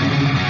Wah!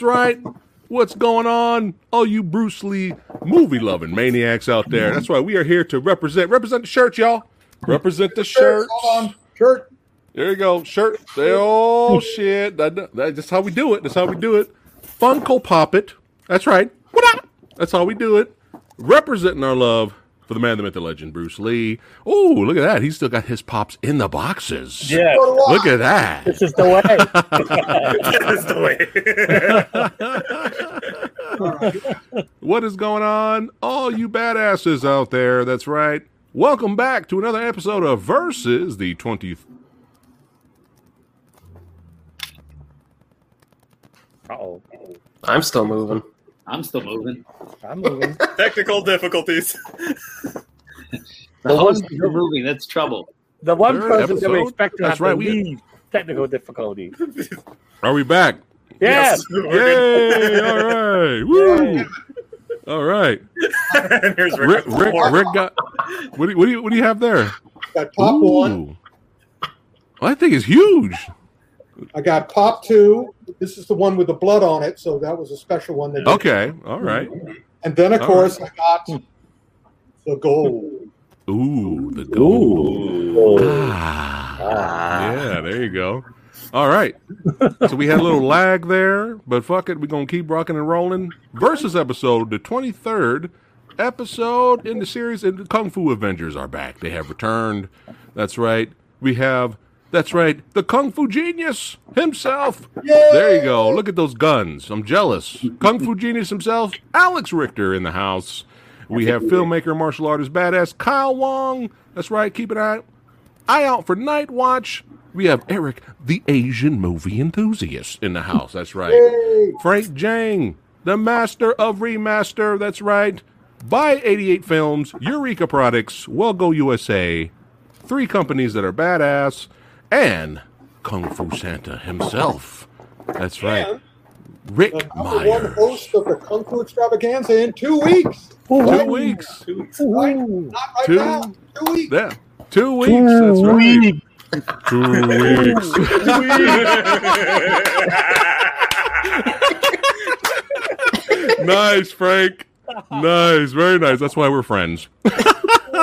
That's right. What's going on? All you Bruce Lee movie loving maniacs out there. That's right. We are here to represent represent the shirt, y'all. Represent the shirt. Hold on. Shirt. There you go. Shirt. There- Oh shit. That, that- that's how we do it. That's how we do it. Funko Pop it. That's right. That's how we do it. Representing our love for the man, the myth, the legend, Bruce Lee. Oh, look at that. He's still got his pops in the boxes. Yeah, So do I. Look at that. this is the way. That's the way. What is going on? All you badasses out there. That's right. Welcome back to another episode of Versus, the 20th. Uh-oh. I'm still moving. I'm still moving. I'm moving. Technical difficulties. The host is moving. That's trouble. The one Third person that we episode? expect to That's have right, the we- least technical difficulty. Are we back? Yes. Yay! All right. Woo! All right. here's Ric, Ric. Ric, Ric got. What do, you, what, do you, what do you have there? Got pop one. Ooh. Well, that thing is huge. I got pop two. This is the one with the blood on it, so that was a special one. That Okay. All right. And then, of All course, I got the gold. Ooh, the gold. Ah. Yeah, there you go. All right. So we had a little lag there, but fuck it, we're gonna keep rocking and rolling. Versus episode, the twenty third episode in the series, and the Kung Fu Avengers are back. They have returned. That's right. We have. That's right. The Kung Fu Genius himself. There you go. Look at those guns. I'm jealous. Kung Fu Genius himself, Alex Richter in the house. We have filmmaker, martial artist, badass Kyle Wong. That's right. Keep an eye eye out for Night Watch. We have Eric, the Asian movie enthusiast, in the house. That's right. Yay! Frank Djeng, the master of remaster. That's right. Buy 88 Films, Eureka Products, Well Go USA, three companies that are badass, and Kung Fu Santa himself. That's right. Ric uh, The number one Meyers. host of the Kung Fu Extravaganza in two weeks. Two weeks. Right? Not right Two. now. Two weeks. Yeah. Two weeks. That's right. Two weeks. nice, Frank. Nice, very nice. That's why we're friends.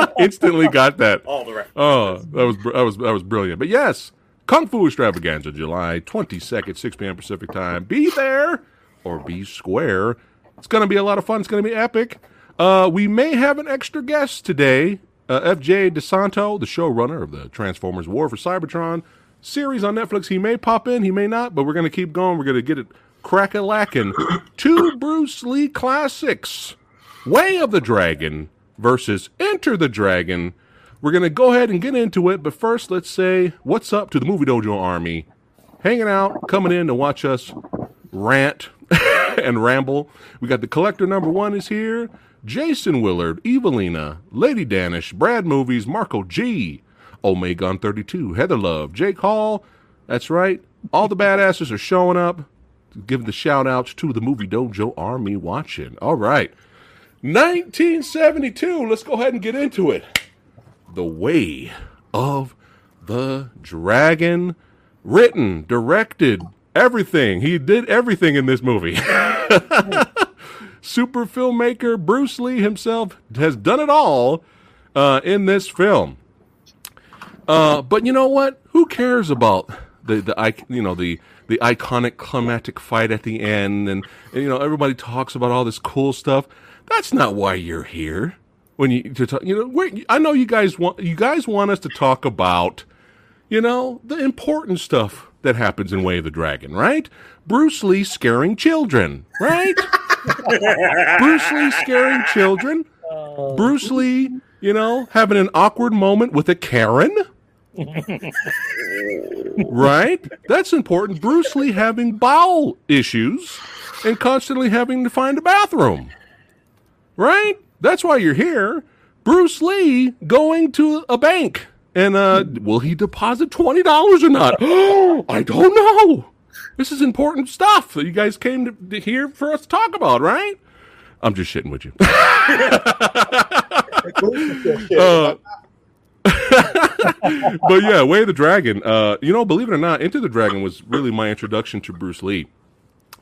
Instantly got that. All the references. Oh, that was that was that was brilliant. But yes, Kung Fu Extravaganza, July twenty second, six p.m. Pacific time. Be there or be square. It's going to be a lot of fun. It's going to be epic. Uh, we may have an extra guest today. Uh, F.J. DeSanto, the showrunner of the Transformers War for Cybertron series on Netflix. He may pop in, he may not, but we're going to keep going. We're going to get it crack a lacking. Two Bruce Lee classics Way of the Dragon versus Enter the Dragon. We're going to go ahead and get into it, but first, let's say what's up to the Movie Dojo Army. Hanging out, coming in to watch us rant and ramble. We got the collector number one is here. Jason Willard, Evelina, Lady Danish, Brad Movies, Marco G, Omegon 32, Heather Love, Jake Hall. That's right. All the badasses are showing up. Give the shout outs to the Movie Dojo Army watching. All right. 1972. Let's go ahead and get into it. The Way of the Dragon. Written, directed, everything. He did everything in this movie. Super filmmaker Bruce Lee himself has done it all uh, in this film. Uh, but you know what? Who cares about the the you know the the iconic climatic fight at the end, and, and you know everybody talks about all this cool stuff. That's not why you're here. When you to talk, you know, we're, I know you guys want you guys want us to talk about, you know, the important stuff that happens in Way of the Dragon, right? Bruce Lee scaring children, right? Bruce Lee scaring children. Uh, Bruce Lee, you know, having an awkward moment with a Karen. right? That's important. Bruce Lee having bowel issues and constantly having to find a bathroom. Right? That's why you're here. Bruce Lee going to a bank. And uh, will he deposit $20 or not? I don't know. This is important stuff that you guys came to, to here for us to talk about, right? I'm just shitting with you. Uh, but yeah, Way of the Dragon. Uh, you know, believe it or not, Enter the Dragon was really my introduction to Bruce Lee.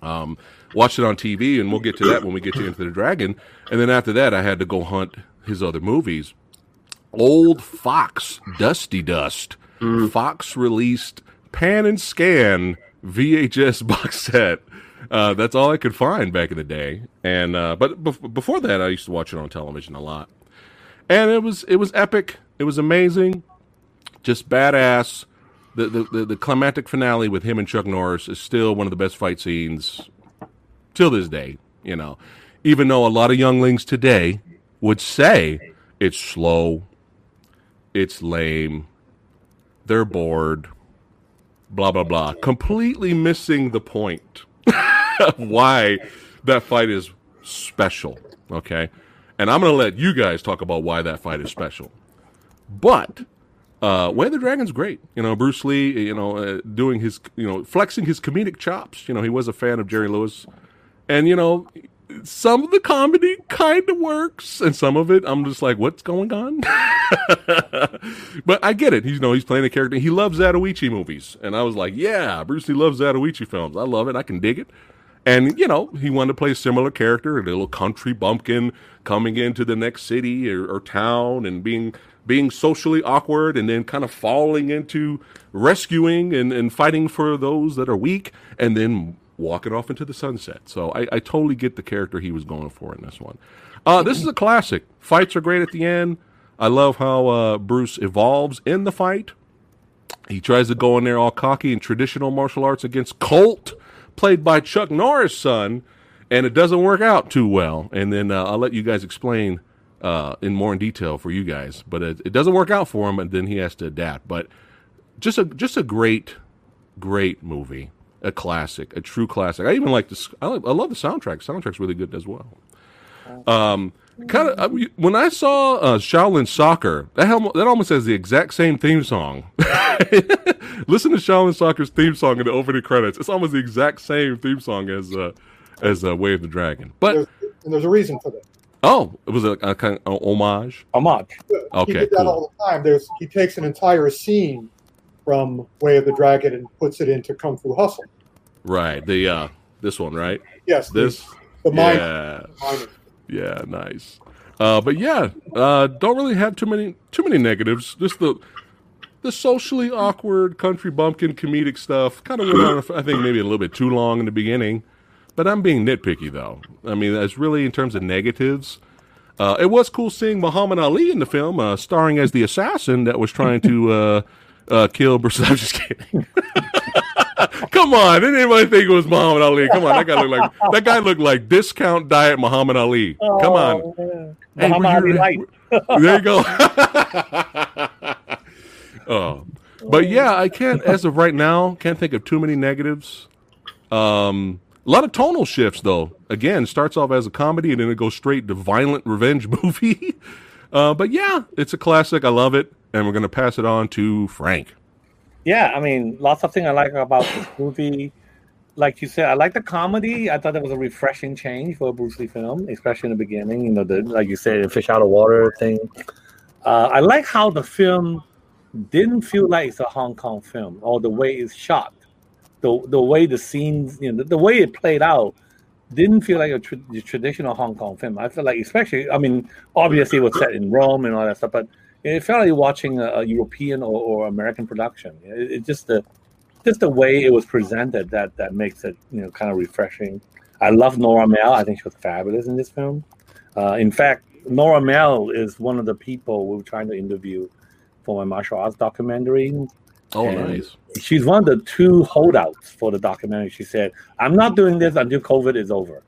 Um, watched it on TV, and we'll get to that when we get to Enter the Dragon. And then after that, I had to go hunt his other movies. Old Fox, Dusty Dust. Fox released Pan and Scan VHS box set. Uh, that's all I could find back in the day. And uh, but bef- before that, I used to watch it on television a lot and it was it was epic. It was amazing, just badass. The, the the the climactic finale with him and Chuck Norris is still one of the best fight scenes till this day. You know, even though a lot of younglings today would say it's slow, it's lame, they're bored, blah blah blah, completely missing the point of why that fight is special. Okay. And I'm going to let you guys talk about why that fight is special. But uh, Way of the Dragon's great. You know, Bruce Lee, you know, uh, doing his, you know, flexing his comedic chops. You know, he was a fan of Jerry Lewis. And, you know, some of the comedy kind of works, and some of it I'm just like, what's going on? but I get it. He's, you know, he's playing a character. He loves Zatoichi movies. And I was like, yeah, Bruce Lee loves Zatoichi films. I love it. I can dig it. And, you know, he wanted to play a similar character, a little country bumpkin coming into the next city or, or town and being being socially awkward and then kind of falling into rescuing and, and fighting for those that are weak and then walking off into the sunset. So I, I totally get the character he was going for in this one. Uh, this is a classic. Fights are great at the end. I love how uh, Bruce evolves in the fight. He tries to go in there all cocky in traditional martial arts against Colt, played by Chuck Norris' son, and it doesn't work out too well. And then uh, I'll let you guys explain uh, in more in detail for you guys. But it, it doesn't work out for him, and then he has to adapt. But just a just a great, great movie, a classic, a true classic. I even like this. I, like, I love the soundtrack. Soundtrack's really good as well. Um, kind of when I saw uh, Shaolin Soccer, that hel- that almost has the exact same theme song. Listen to Shaolin Soccer's theme song in the opening credits. It's almost the exact same theme song as uh, as uh, Way of the Dragon. But There's, and there's a reason for that. oh, it was a, a kind of homage. Homage. Okay, he did that cool. all the time. There's he takes an entire scene from Way of the Dragon and puts it into Kung Fu Hustle. Right. The uh, this one, right? Yes, This. the mine. Yeah. mine- Yeah, nice. Uh, but yeah, uh, don't really have too many too many negatives. Just the the socially awkward country bumpkin comedic stuff kind of went on. I think maybe a little bit too long in the beginning. But I'm being nitpicky though. I mean, that's really in terms of negatives. Uh, it was cool seeing Muhammad Ali in the film, uh, starring as the assassin that was trying to uh, uh, kill Bruce. I'm just kidding. Come on, didn't anybody think it was Muhammad Ali? Come on, that guy looked like that guy looked like discount diet Muhammad Ali. Come on, Oh, Hey, Muhammad were Ali Light. there you go. oh, but yeah, I can't as of right now can't think of too many negatives. Um, a lot of tonal shifts though. Again, starts off as a comedy and then it goes straight to violent revenge movie. uh, but yeah, it's a classic. I love it, and we're gonna pass it on to Frank. Yeah, I mean, lots of things I like about this movie. Like you said, I like the comedy. I thought that was a refreshing change for a Bruce Lee film, especially in the beginning. You know, the like you said, the fish out of water thing. Uh, I like how the film didn't feel like it's a Hong Kong film, or the way it's shot, the the way the scenes, you know, the, the way it played out, didn't feel like a tra- traditional Hong Kong film. I feel like, especially, I mean, obviously it was set in Rome and all that stuff, but it felt like watching a, European or, or American production. It, it just the just the way it was presented that that makes it you know kind of refreshing. I love Nora Miao. I think she was fabulous in this film. Uh, in fact, Nora Miao is one of the people we were trying to interview for my martial arts documentary. Oh, And nice. She's one of the two holdouts for the documentary. She said, "I'm not doing this until COVID is over."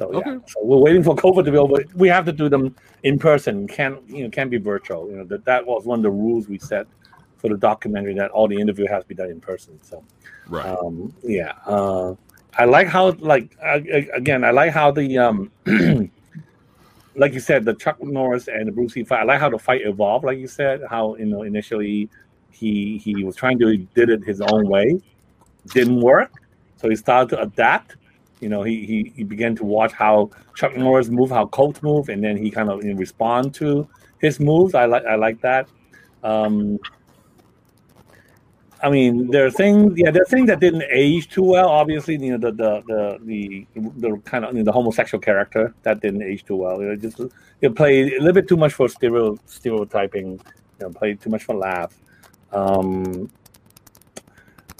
So, so yeah. Okay. So we're waiting for COVID to be over. We have to do them in person. Can't you know? Can't be virtual. You know that that was one of the rules we set for the documentary that all the interview has to be done in person. So Right. um, yeah, uh, I like how like uh, again, I like how the um, like you said, the Chuck Norris and the Bruce Lee fight. I like how the fight evolved. Like you said, how you know initially he he was trying to did it his own way, didn't work, so he started to adapt. You know, he he, he began to watch how Chuck Norris move, how Colt move, and then he kind of you know, respond to his moves. I like I like that. Um, I mean, there are things, yeah, there are things that didn't age too well. Obviously, you know, the the the the, the kind of you know, the homosexual character that didn't age too well. It just it played a little bit too much for stereo stereotyping. You know, played too much for laugh. Um,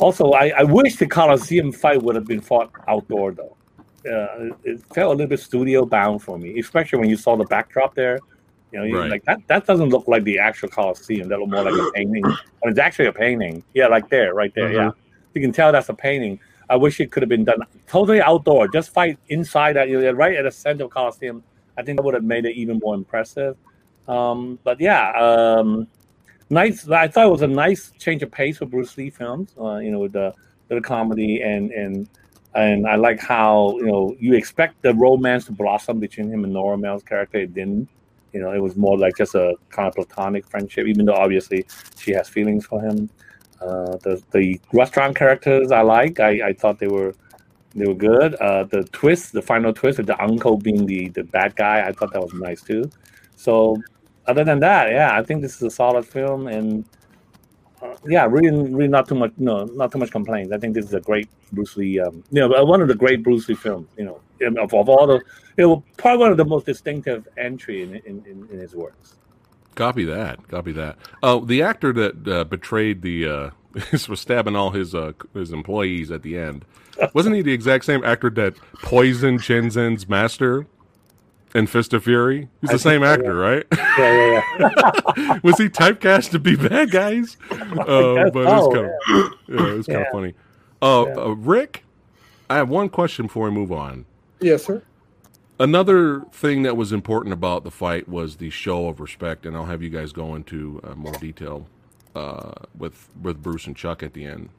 also, I, I wish the Coliseum fight would have been fought outdoor though. Uh, it, felt a little bit studio bound for me, especially when you saw the backdrop there. You know, Right. like that. That doesn't look like the actual Coliseum. That looked more like a painting. And it's actually a painting. Yeah, like there, right there. Yeah, you can tell that's a painting. I wish it could have been done totally outdoor. Just fight inside that, you know, right at the center of Coliseum. I think that would have made it even more impressive. Um, but yeah, um, nice. I thought it was a nice change of pace for Bruce Lee films. Uh, you know, with the the comedy and and and I like how you know you expect the romance to blossom between him and Nora Miao's character. It didn't. You know, it was more like just a kind of platonic friendship, even though obviously she has feelings for him. Uh, the the restaurant characters I like. I, I thought they were they were good. Uh, the twist, the final twist with the uncle being the the bad guy, I thought that was nice too. So other than that, yeah, I think this is a solid film, and uh, yeah, really, really not too much, no, not too much complaints. I think this is a great Bruce Lee, um, you know, one of the great Bruce Lee films, you know, of, of all the, it was probably one of the most distinctive entry in in, in, in his works. Copy that. Copy that. Uh, the actor that uh, betrayed the uh, was stabbing all his uh, his employees at the end. Wasn't he the exact same actor that poisoned Chen Zhen's master in Fist of Fury? He's I the same actor, right? Yeah, yeah, yeah. was he typecast to be bad guys? Uh, but it was kind of yeah, it was kind of funny. Uh, uh, Ric, I have one question before we move on. Yes, sir. Another thing that was important about the fight was the show of respect, and I'll have you guys go into uh, more detail uh, with with Bruce and Chuck at the end.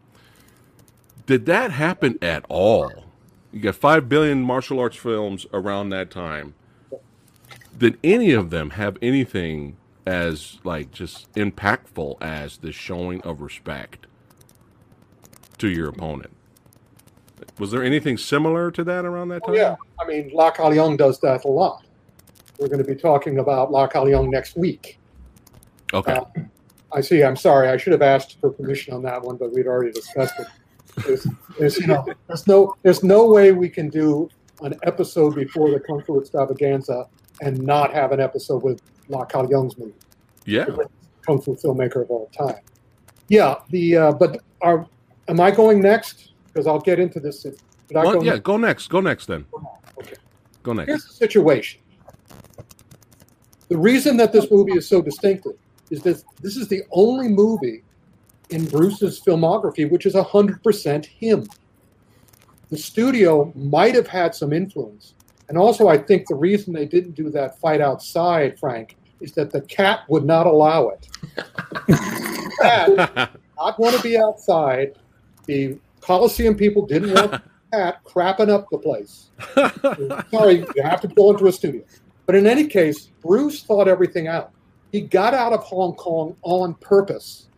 Did that happen at all? You got five billion martial arts films around that time. Did any of them have anything as like just impactful as the showing of respect to your opponent? Was there anything similar to that around that Oh, time? yeah. I mean, La Young does that a lot. We're going to be talking about La Young next week. Okay. Uh, I see. I'm sorry. I should have asked for permission on that one, but we'd already discussed it. There's, there's, you know, there's no, there's no way we can do an episode before the Kung Fu Extravaganza and not have an episode with La Young's movie, Yeah. Kung Fu filmmaker of all time. Yeah. The uh, but are am I going next? Because I'll get into this. I Well, go yeah, next? go next. Go next then. Okay. Go next. Here's the situation. The reason that this movie is so distinctive is that this is the only movie in Bruce's filmography which is 100% him. The studio might have had some influence. And also, I think the reason they didn't do that fight outside, Frank, is that the cat would not allow it. cat not want to be outside. The Coliseum people didn't want the cat crapping up the place. Sorry, you have to go into a studio. But in any case, Bruce thought everything out. He got out of Hong Kong on purpose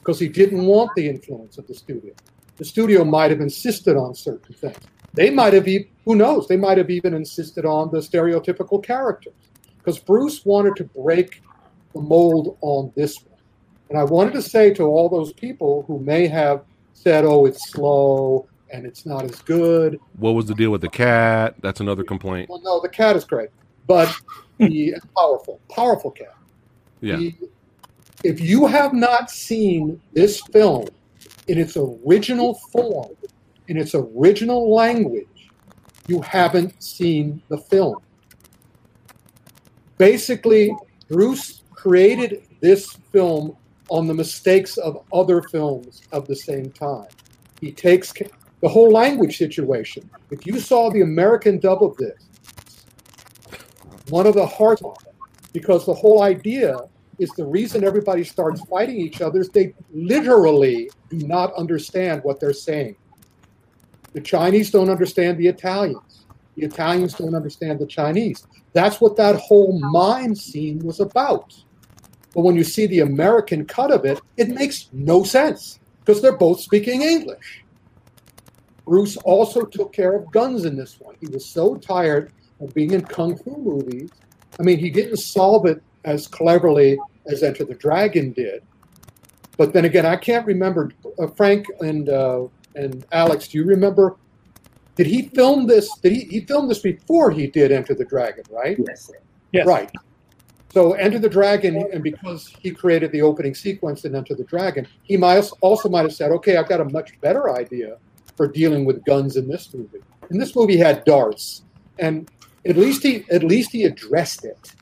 because he didn't want the influence of the studio. The studio might have insisted on certain things. They might have even, who knows, they might have even insisted on the stereotypical characters because Bruce wanted to break the mold on this one. And I wanted to say to all those people who may have said, oh, it's slow and it's not as good, what was the deal with the cat? That's another complaint. well, no, the cat is great, but the powerful, powerful cat. Yeah. The- if you have not seen this film in its original form, in its original language, you haven't seen the film. Basically, Bruce created this film on the mistakes of other films of the same time. He takes the whole language situation. If you saw the American dub of this, one of the hearts because the whole idea is the reason everybody starts fighting each other is they literally do not understand what they're saying. The Chinese don't understand the Italians. The Italians don't understand the Chinese. That's what that whole mime scene was about. But when you see the American cut of it, it makes no sense because they're both speaking English. Bruce also took care of guns in this one. He was so tired of being in kung fu movies. I mean, he didn't solve it as cleverly as Enter the Dragon did. But then again, I can't remember. Uh, Frank and uh, and Alex, do you remember? Did he film this? Did he, he filmed this before he did Enter the Dragon? Right. Yes. Yes. Right. So Enter the Dragon, and because he created the opening sequence in Enter the Dragon, he might also might have said, "Okay, I've got a much better idea for dealing with guns in this movie." And this movie had darts, and at least he at least he addressed it.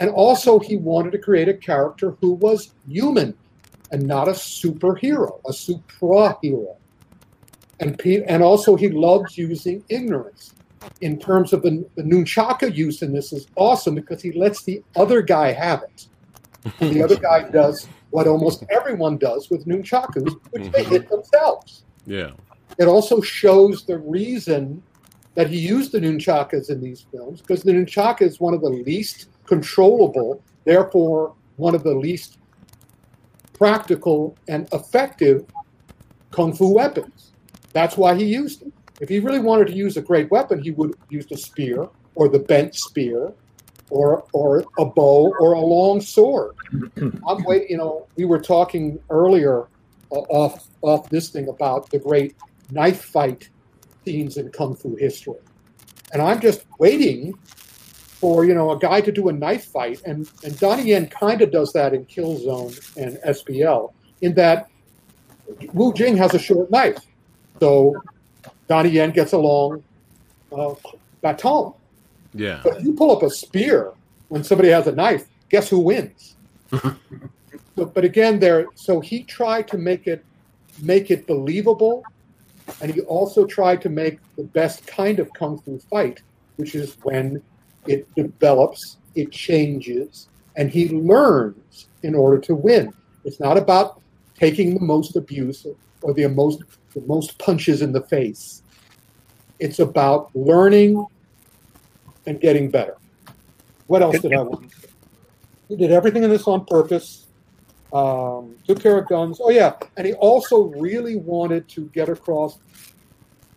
And also, he wanted to create a character who was human and not a superhero, a suprahero. And and also, he loves using ignorance in terms of the, the nunchaka use in this is awesome because he lets the other guy have it. And the other guy does what almost everyone does with nunchakus, which they mm-hmm. hit themselves. Yeah. It also shows the reason that he used the nunchakas in these films because the nunchaka is one of the least controllable, therefore one of the least practical and effective kung fu weapons. That's why he used it. If he really wanted to use a great weapon, he would use a spear or the bent spear or or a bow or a long sword. I'm waiting, you know, we were talking earlier uh, off off this thing about the great knife fight scenes in kung fu history. And I'm just waiting for, you know, a guy to do a knife fight and and Donnie Yen kind of does that in Killzone and SPL in that Wu Jing has a short knife. So Donnie Yen gets a long uh, baton. Yeah. But if you pull up a spear when somebody has a knife, guess who wins? but, but again, there. So he tried to make it make it believable, and he also tried to make the best kind of kung fu fight, which is when it develops, it changes, and he learns in order to win. It's not about taking the most abuse or the most the most punches in the face. It's about learning and getting better. What else did I want? He did everything in this on purpose. Um, took care of guns. Oh yeah, and he also really wanted to get across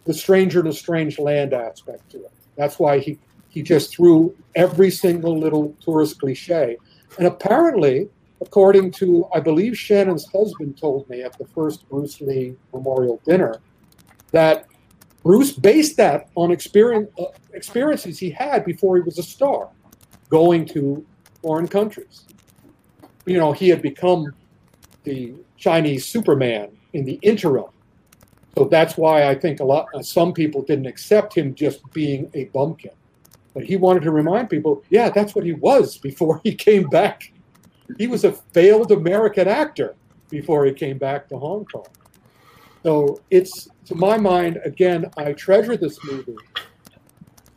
the stranger in a strange land aspect to it. That's why he he just threw every single little tourist cliche. And apparently, according to I believe Shannon's husband told me at the first Bruce Lee memorial dinner, that Bruce based that on experience, uh, experiences he had before he was a star, going to foreign countries. You know, he had become the Chinese Superman in the interim. So that's why I think a lot, uh, some people didn't accept him just being a bumpkin. But he wanted to remind people, yeah, that's what he was before he came back. He was a failed American actor before he came back to Hong Kong. So it's, to my mind, again, I treasure this movie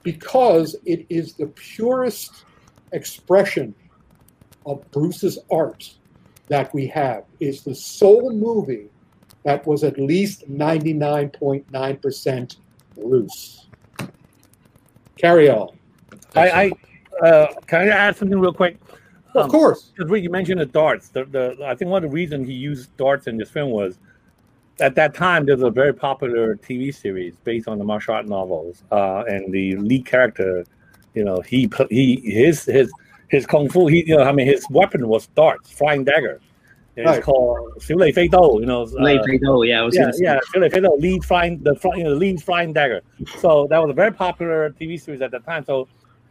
because it is the purest expression of Bruce's art that we have. It's the sole movie that was at least 99.9% Bruce. Carry on. I, I uh, can I add something real quick? Of Um, course. Because you mentioned the darts. The, the I think one of the reasons he used darts in this film was at that time there was a very popular TV series based on the martial art novels, uh, and the lead character, you know, he he his his his kung fu. He you know I mean his weapon was darts, flying dagger. And Right. It's called Xiu Lei Fei Dou. You know, uh, Lei Fei Dou, yeah, I was yeah, gonna yeah, Xiu Lei Fei Dou, lead flying the you know, the lead flying dagger. So that was a very popular TV series at the time. So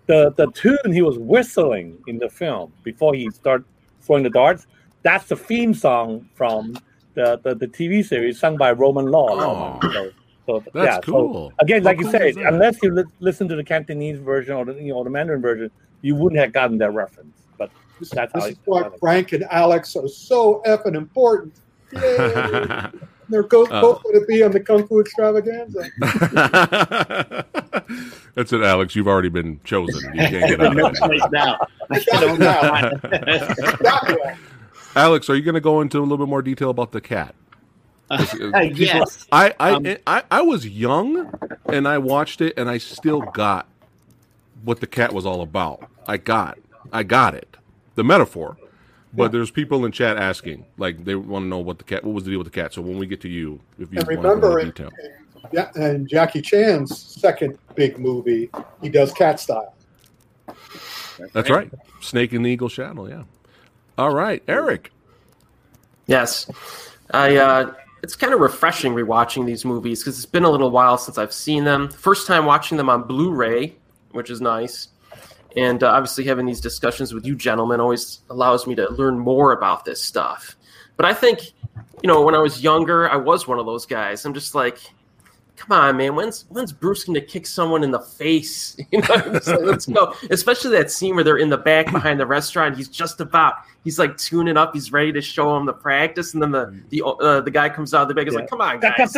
the the tune he was whistling in the film before he started throwing the darts, that's the theme song from the, the, the TV series sung by Roman Law. Oh. So, so That's yeah, so cool. again, How like you cool said, unless you li- listen to the Cantonese version or the you know the Mandarin version, you wouldn't have gotten that reference. But This, That's this how is why Frank and Alex are so effing important. Yay. They're both, Uh. both going to be on the Kung Fu Extravaganza. That's it, Alex. You've already been chosen. You can't get out no of it. choice now. I got can only it one. Exactly. Alex, are you going to go into a little bit more detail about the cat? Uh, yes. I I, Um, I I was young and I watched it and I still got what the cat was all about. I got I got it. The metaphor. But Yeah. there's people in chat asking, like they want to know what the cat what was the deal with the cat. So when we get to you, if you And want to go remember, into in, detail. yeah, and Jackie Chan's second big movie, he does cat style. That's right. Snake in the Eagle Shadow, yeah. All right, Eric. Yes, I. Uh, it's kind of refreshing rewatching these movies because it's been a little while since I've seen them. First time watching them on Blu-ray, which is nice, and uh, obviously having these discussions with you gentlemen always allows me to learn more about this stuff. But I think, you know, when I was younger, I was one of those guys. I'm just like, come on, man, when's when's Bruce going to kick someone in the face? You know, like, let's go. Especially that scene where they're in the back behind the restaurant. He's just about, he's like tuning up. He's ready to show him the practice, and then the the uh, the guy comes out of the back. He's like, come on, guys.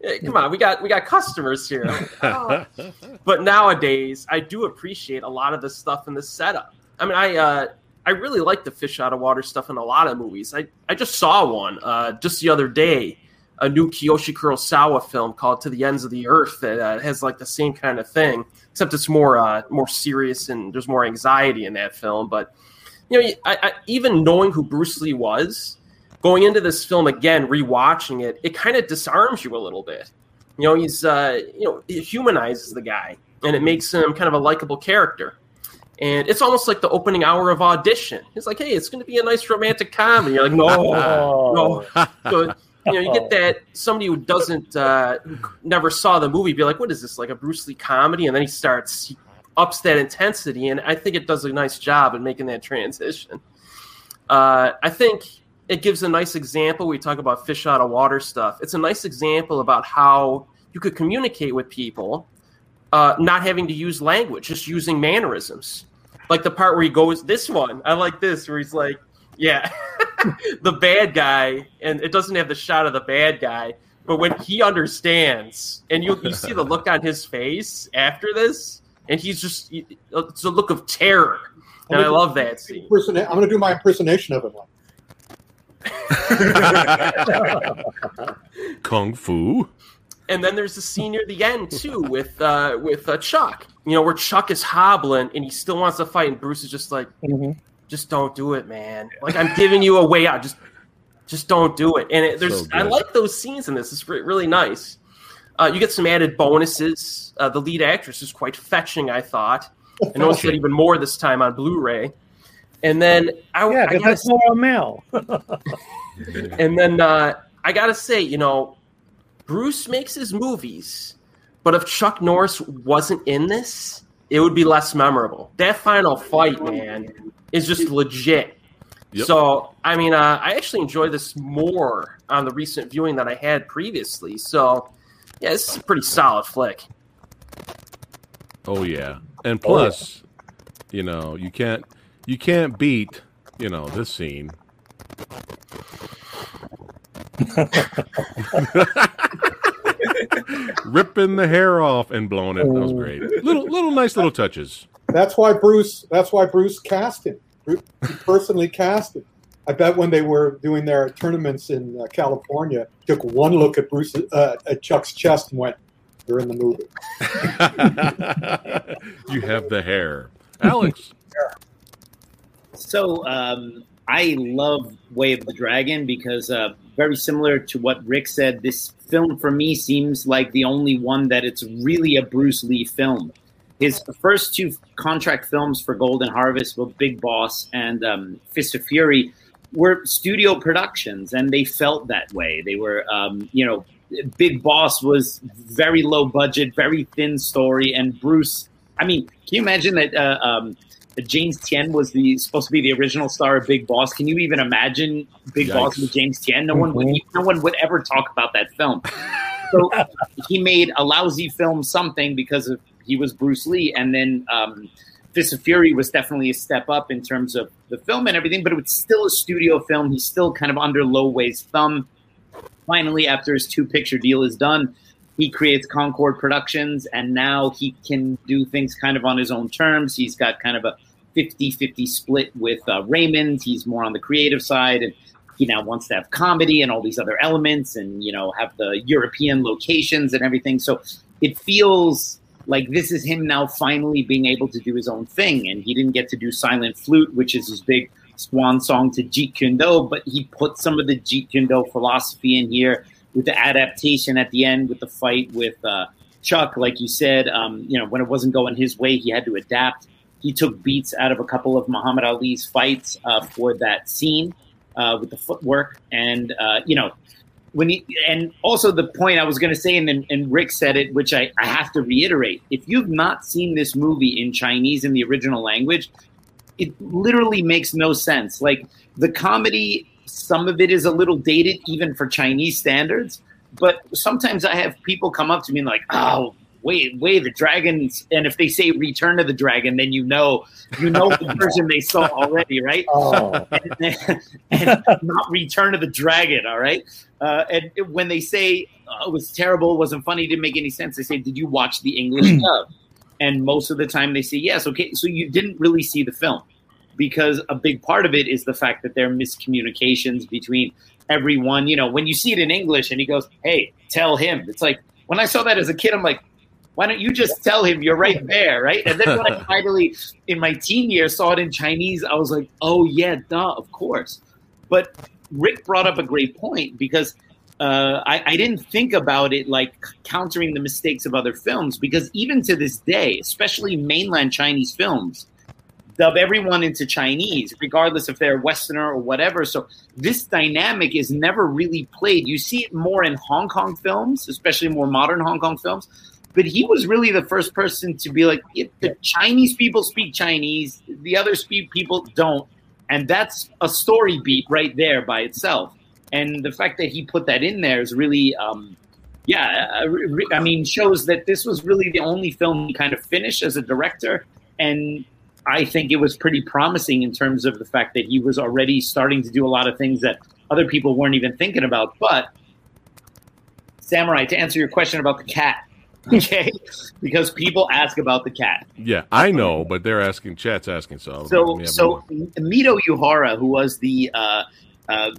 Customers. Like, "Hey, come on, we got we got customers here. "Oh." but nowadays, I do appreciate a lot of the stuff in the setup. I mean, I uh, I really like the fish out of water stuff in a lot of movies. I, I just saw one uh, just the other day, a new Kiyoshi Kurosawa film called To the Ends of the Earth that uh, has like the same kind of thing, except it's more uh, more serious and there's more anxiety in that film. But you know, I, I, even knowing who Bruce Lee was, going into this film again, rewatching it, it kind of disarms you a little bit. You know, he's uh, you know, it humanizes the guy and it makes him kind of a likable character. And it's almost like the opening hour of audition. It's like, hey, it's going to be a nice romantic comedy. You're like, no, no. So you know, you get that somebody who doesn't, uh, never saw the movie, be like, what is this, like a Bruce Lee comedy? And then he starts, he ups that intensity, and I think it does a nice job in making that transition. Uh, I think it gives a nice example. We talk about fish out of water stuff. It's a nice example about how you could communicate with people, uh, not having to use language, just using mannerisms. Like the part where he goes, this one, I like this, where he's like, yeah, the bad guy, and it doesn't have the shot of the bad guy, but when he understands, and you, you see the look on his face after this, and he's just, it's a look of terror. And I love that scene. I'm going to do my impersonation of him. Kung Fu. And then there's the scene near the end too with uh, with uh, Chuck. You know where Chuck is hobbling and he still wants to fight, and Bruce is just like, Mhm. just don't do it, man. Like I'm giving you a way out. Just just don't do it. And it, there's So I like those scenes in this. It's re- really nice. Uh, you get some added bonuses. Uh, the lead actress is quite fetching, I thought. And I noticed that even more this time on Blu-ray. And then I, yeah, I because gotta that's more a male. and then uh, I gotta say, you know, Bruce makes his movies, but if Chuck Norris wasn't in this, it would be less memorable. That final fight, man, is just legit. Yep. So, I mean, uh, I actually enjoyed this more on the recent viewing that I had previously. So, yeah, this is a pretty solid flick. Oh yeah. And plus, you know, you can't you can't beat, you know, this scene. Ripping the hair off and blowing it. That was great. Little little nice little touches. That's why Bruce. That's why Bruce cast him. Bruce personally cast him. I bet when they were doing their tournaments in uh, California, took one look at Bruce uh, at Chuck's chest and went, "You're in the movie." you have the hair. Alex. So um, I love Way of the Dragon because uh, very similar to what Ric said, this film for me seems like the only one that it's really a Bruce Lee film. His first two contract films for Golden Harvest, both Big Boss and um, Fist of Fury, were studio productions, and they felt that way. They were, um, you know, Big Boss was very low budget, very thin story, and Bruce. I mean, can you imagine that? Uh, um, James Tien was the supposed to be the original star of Big Boss. Can you even imagine Big Yikes. Boss with James Tien? No one would. No one would ever talk about that film. So he made a lousy film something because of he was Bruce Lee, and then um, Fist of Fury was definitely a step up in terms of the film and everything, but it was still a studio film. He's still kind of under Lo Wei's thumb. Finally, after his two picture deal is done, he creates Concord Productions, and now he can do things kind of on his own terms. He's got kind of a 50 50 split with uh, Raymond. He's more on the creative side, and he now wants to have comedy and all these other elements and, you know, have the European locations and everything. So it feels like this is him now finally being able to do his own thing. And he didn't get to do Silent Flute, which is his big swan song to Jeet Kune Do, but he put some of the Jeet Kune Do philosophy in here with the adaptation at the end, with the fight with uh, Chuck. Like you said, um, you know, when it wasn't going his way, he had to adapt. He took beats out of a couple of Muhammad Ali's fights uh, for that scene uh, with the footwork, and uh, you know, when he and also the point I was going to say, and, and Ric said it, which I, I have to reiterate: if you've not seen this movie in Chinese in the original language, it literally makes no sense. Like the comedy, some of it is a little dated, even for Chinese standards. But sometimes I have people come up to me and like, "Oh, wait, wait, the dragons!" And if they say "Return of the Dragon," then you know, you know the version they saw already, right? Oh, and, and not Return of the Dragon. All right. Uh, and when they say oh, it was terrible, wasn't funny, didn't make any sense, they say, "Did you watch the English dub?" And most of the time, they say yes. Okay, so you didn't really see the film because a big part of it is the fact that there are miscommunications between everyone. You know, when you see it in English and he goes, "Hey, tell him," it's like when I saw that as a kid, I'm like, why don't you just tell him you're right there, right? And then when I finally, in my teen years, saw it in Chinese, I was like, oh yeah, duh, of course. But Ric brought up a great point because uh, I, I didn't think about it like countering the mistakes of other films because even to this day, especially mainland Chinese films, dub everyone into Chinese, regardless if they're Westerner or whatever. So this dynamic is never really played. You see it more in Hong Kong films, especially more modern Hong Kong films. But he was really the first person to be like, if the Chinese people speak Chinese, the other speak people don't. And that's a story beat right there by itself. And the fact that he put that in there is really, um, yeah, I mean, shows that this was really the only film he kind of finished as a director. And I think it was pretty promising in terms of the fact that he was already starting to do a lot of things that other people weren't even thinking about. But, Samurai, to answer your question about the cat, okay? because people ask about the cat. Yeah, I know, but they're asking. Chat's asking. So, So, let me have so. Mito Uyehara, who was the uh, uh,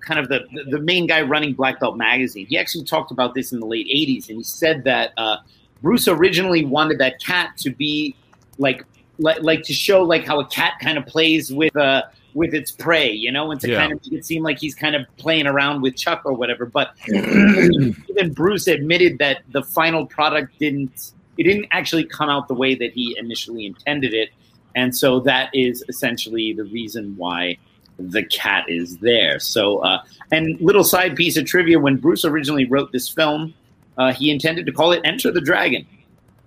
kind of the the main guy running Black Belt magazine, he actually talked about this in the late '80s, and he said that uh, Bruce originally wanted that cat to be like like like to show like how a cat kind of plays with uh with its prey, you know, and to Yeah. kind of make it seem like he's kind of playing around with Chuck or whatever. But even Bruce admitted that the final product didn't it didn't actually come out the way that he initially intended it, and so that is essentially the reason why the cat is there. So, uh, and little side piece of trivia: when Bruce originally wrote this film, uh, he intended to call it Enter the Dragon,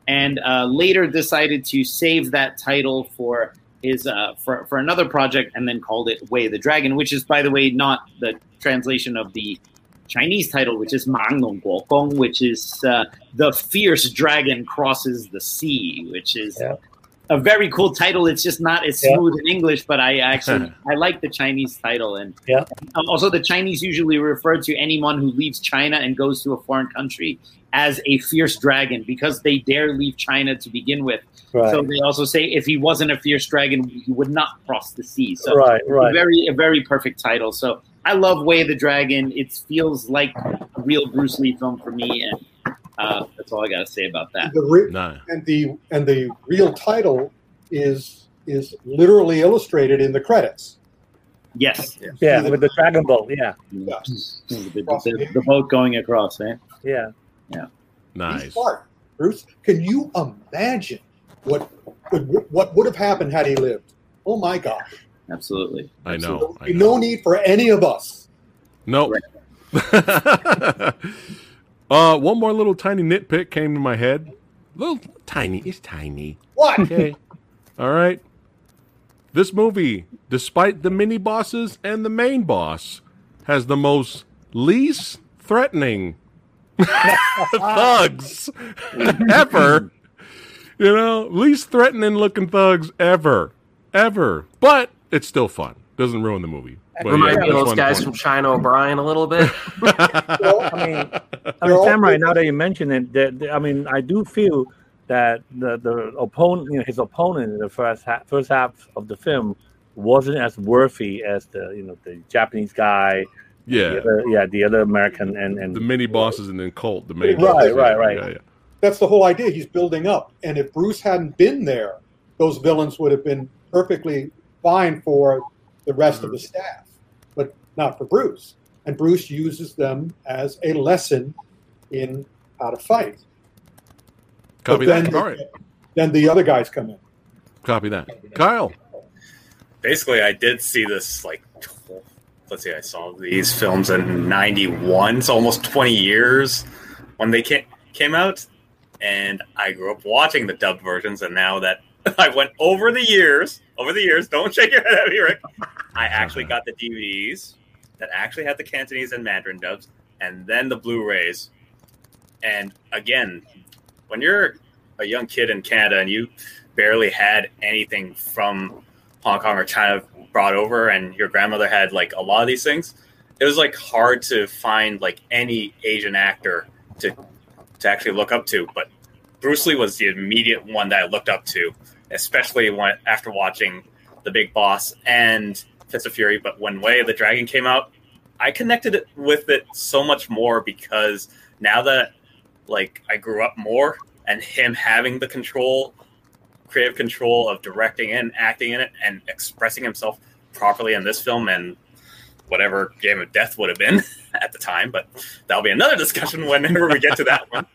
and uh, later decided to save that title for his uh, for for another project, and then called it Way of the Dragon, which is, by the way, not the translation of the Chinese title, which is Mang Long Guo Gong, which is uh, the fierce dragon crosses the sea, which is Yeah. a very cool title. It's just not as Yeah. smooth in English, but I actually I like the Chinese title, and Yeah. um, also the Chinese usually refer to anyone who leaves China and goes to a foreign country as a fierce dragon because they dare leave China to begin with. right, So they also say if he wasn't a fierce dragon, he would not cross the sea. So right, a very a very perfect title. So I love Way of the Dragon. It feels like a real Bruce Lee film for me, and uh, that's all I got to say about that. The re- Nah. and the and the real title is is literally illustrated in the credits. Yes, Yeah, with the Dragon Boat. Yeah, Yes. the, the- the- the boat going across, eh? yeah. He's Nice. smart. Bruce, can you imagine what would, what would have happened had he lived? Oh my God! Absolutely. I know. There would I know. no need for any of us. Nope. uh, one more little tiny nitpick came to my head. Little tiny. It's tiny. What? Okay. All right. This movie, despite the mini bosses and the main boss, has the most least threatening thugs ever. You know, least threatening looking thugs ever, ever. But it's still fun. Doesn't ruin the movie. But Remind yeah, me of those guys point. from China O'Brien a little bit. Well, I mean, I They're mean, all Samurai. Now that you mention it, that that- I mean, I do feel that the the opponent, you know, his opponent in the first half, first half of the film wasn't as worthy as the you know the Japanese guy, the Yeah, other, yeah, the other American, and and the mini bosses and then Colt, the main Right, bosses. right, right. Yeah, yeah. that's the whole idea. He's building up, and if Bruce hadn't been there, those villains would have been perfectly fine for the rest of the mm-hmm. staff, but not for Bruce. And Bruce uses them as a lesson in how to fight. Copy But that. then- All right, Then the other guys come in. copy that. Kyle. basically i did see this like tw- let's see i saw these films in 91 so almost 20 years when they came, out. And i grew up watching the dubbed versions and now that i went over the years over the years don't shake your head at me ric. I actually got the dvds that actually had the cantonese and mandarin dubs and then the blu-rays. And again when you're a young kid in canada and you barely had anything from Hong Kong or China brought over, and your grandmother had like a lot of these things. It was like hard to find like any Asian actor to to actually look up to, but Bruce Lee was the immediate one that I looked up to, especially when after watching The Big Boss and Fist of Fury. But when Way of the Dragon came out, I connected with it so much more because now that like I grew up more and him having the control creative control of directing and acting in it and expressing himself properly in this film and whatever Game of Death would have been at the time, but that'll be another discussion whenever we get to that one.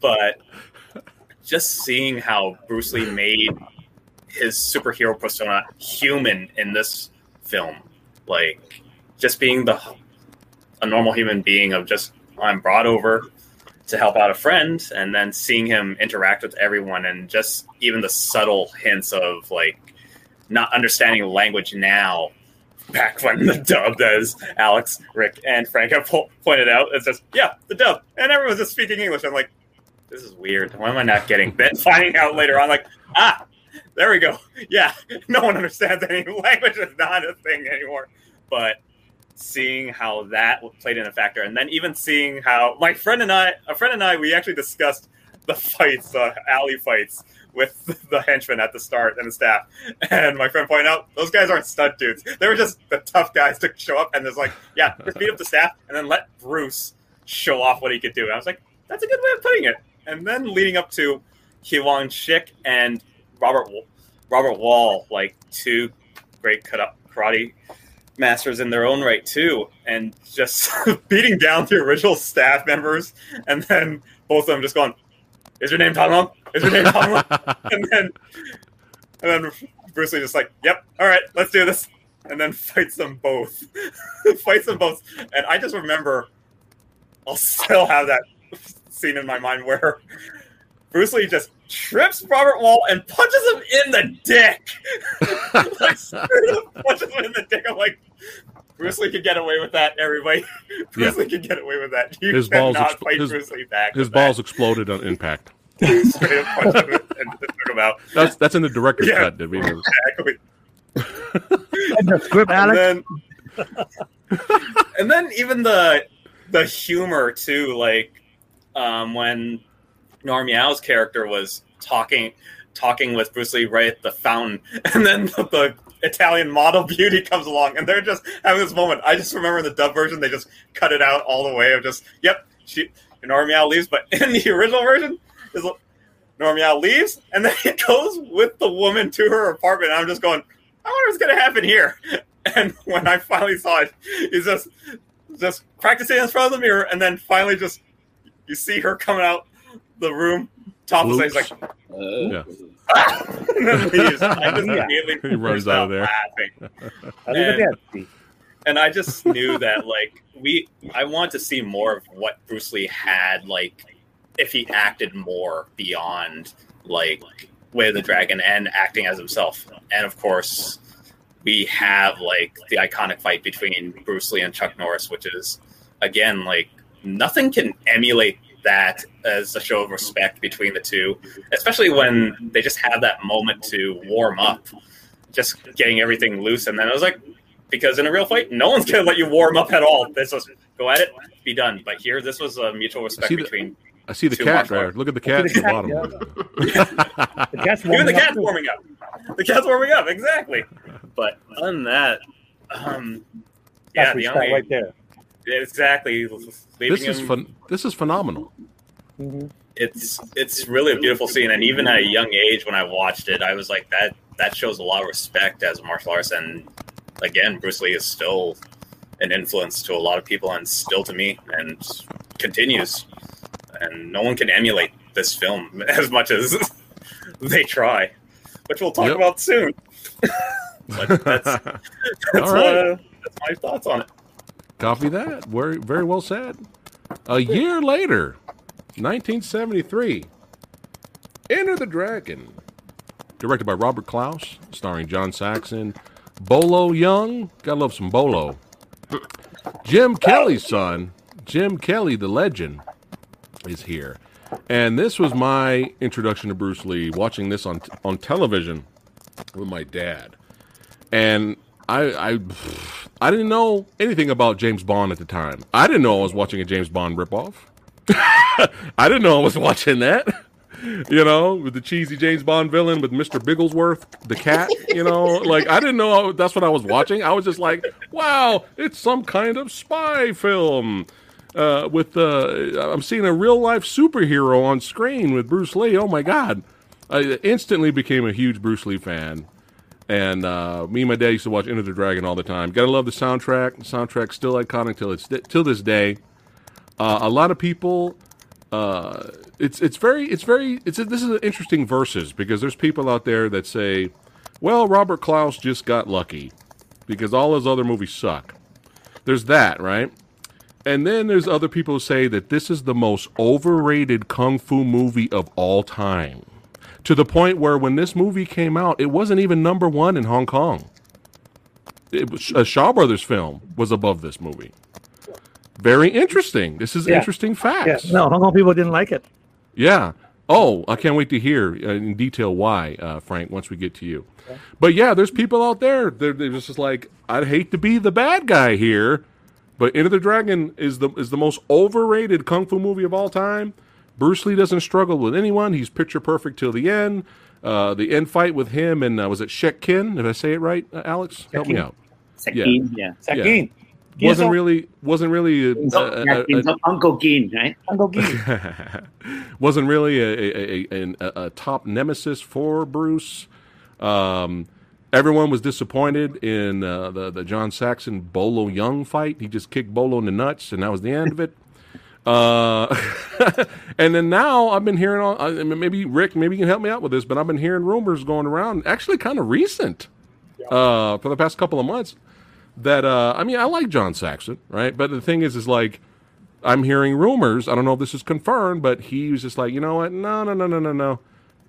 But just seeing how Bruce Lee made his superhero persona human in this film, like just being the a normal human being of just I'm brought over to help out a friend and then seeing him interact with everyone and just even the subtle hints of like not understanding language now back when the dub as alex ric and frank have po- pointed out it's just yeah the dub. And everyone's just speaking english. I'm like this is weird. Why am i not getting bit? Finding out later on like ah there we go. Yeah no one understands any language is not a thing anymore. But seeing how that played in a factor, and then even seeing how my friend and I, a friend and I, we actually discussed the fights, the alley fights with the henchmen at the start and the staff. And my friend pointed out those guys aren't stunt dudes; they were just the tough guys to show up. And there's like, yeah, just beat up the staff, and then let Bruce show off what he could do. And I was like, that's a good way of putting it. And then leading up to Kiwan Shik and Robert Robert Wall, like two great cut up karate masters in their own right too, and just beating down the original staff members, and then both of them just going, "Is your name Tom Long? Is your name Tom Long?" and then and then Bruce Lee just like, "Yep, all right, let's do this," and then fights them both, fights them both, and I just remember, I'll still have that scene in my mind where Bruce Lee just trips Robert Wall and punches him in the dick. like, punches him in the dick. I'm like, Bruce Lee could get away with that, everybody. Bruce Yeah. Lee could get away with that. You His balls cannot expl- fight his- Bruce Lee back. His with balls exploded on impact. that. straight up punch him and took him out. That's that's in the director's Yeah. cut. Did we? Exactly. And the script, Alex. And then, and then even the the humor too, like um, when Nora Miao's character was talking talking with Bruce Lee right at the fountain, and then the, the Italian model beauty comes along, and they're just having this moment. I just remember in the dub version they just cut it out all the way of just yep, she Yao leaves, but in the original version is Nora Miao leaves, and then he goes with the woman to her apartment. I'm just going, I wonder what's going to happen here. And when I finally saw it, he's just just practicing in front of the mirror, and then finally just you see her coming out the room topless. and He's like, Uh, Yeah. and then leaves. I just Yeah. immediately He runs out of there. laughing. Arrivederci. and I just knew that like we I want to see more of what Bruce Lee had like if he acted more beyond like Way of the Dragon and acting as himself. And of course we have like the iconic fight between Bruce Lee and Chuck Norris, which is again like nothing can emulate that as a show of respect between the two, especially when they just have that moment to warm up, just getting everything loose. And then I was like, because in a real fight, no one's gonna let you warm up at all. This was go at it, be done. But here, this was a mutual respect See the- between I see the cat there. work. Look at the cat at the cat, bottom. The cat's even the warming up cat's warming up. The cat's warming up exactly. But on that, um, yeah, That's the respect only right there. Exactly. Leaving This is him- fun. This is phenomenal. Mhm. it's it's really a beautiful scene and even at a young age when i watched it i was like that that shows a lot of respect as a martial artist and again bruce lee is still an influence to a lot of people and still to me and continues and no one can emulate this film as much as they try which we'll talk Yep. about soon but that's, that's, All right. uh, that's my thoughts on it Copy that. Very, very well said. A year later, 1973, Enter the Dragon, directed by Robert Clouse, starring John Saxon, Bolo Yeung. Gotta love some Bolo. Jim Kelly's son, Jim Kelly, the legend, is here, and this was my introduction to Bruce Lee. Watching this on on television with my dad, and I, I I didn't know anything about James Bond at the time. I didn't know I was watching a James Bond ripoff. I didn't know I was watching that. You know, with the cheesy James Bond villain with Mr. Bigglesworth, the cat. You know, like I didn't know that's what I was watching. I was just like, wow, it's some kind of spy film. Uh, with uh, I'm seeing a real life superhero on screen with Bruce Lee. Oh my god! I instantly became a huge Bruce Lee fan. And uh, me and my dad used to watch Enter the Dragon all the time. Gotta love the soundtrack. The soundtrack's still iconic till it's till this day. Uh, a lot of people, uh, it's it's very it's very it's this is an interesting verses because there's people out there that say, well, Robert Clouse just got lucky because all his other movies suck. There's that, right? And then there's other people who say that this is the most overrated kung fu movie of all time to the point where when this movie came out, it wasn't even number one in Hong Kong. It was, a Shaw Brothers film was above this movie. Very interesting. This is Yeah. interesting Yeah, facts. no, Hong Kong people didn't like it. Yeah. Oh, I can't wait to hear uh, in detail why, uh, Frank, once we get to you. But yeah, there's people out there. They're, they're just like, I'd hate to be the bad guy here, but Enter the Dragon is the is the most overrated kung fu movie of all time. Bruce Lee doesn't struggle with anyone. He's picture perfect till the end. Uh, the end fight with him and uh, was it Shek Kin? Did I say it right, uh, Alex? Help me Kin. out. Sakine, yeah. Sakine. Wasn't really wasn't really a, a- a- a- Uncle Gene, right? Uncle Gee. wasn't really a, a, a, a, a top nemesis for Bruce. Um, everyone was disappointed in uh, the the John Saxon Bolo Yeung fight. He just kicked Bolo in the nuts, and that was the end of it. Uh, and then now I've been hearing all. I mean, maybe Ric, maybe you can help me out with this, but I've been hearing rumors going around, actually kind of recent, uh, for the past couple of months. That uh, I mean, I like John Saxon, right? But the thing is, is like I'm hearing rumors. I don't know if this is confirmed, but he was just like, you know what? No, no, no, no, no, no.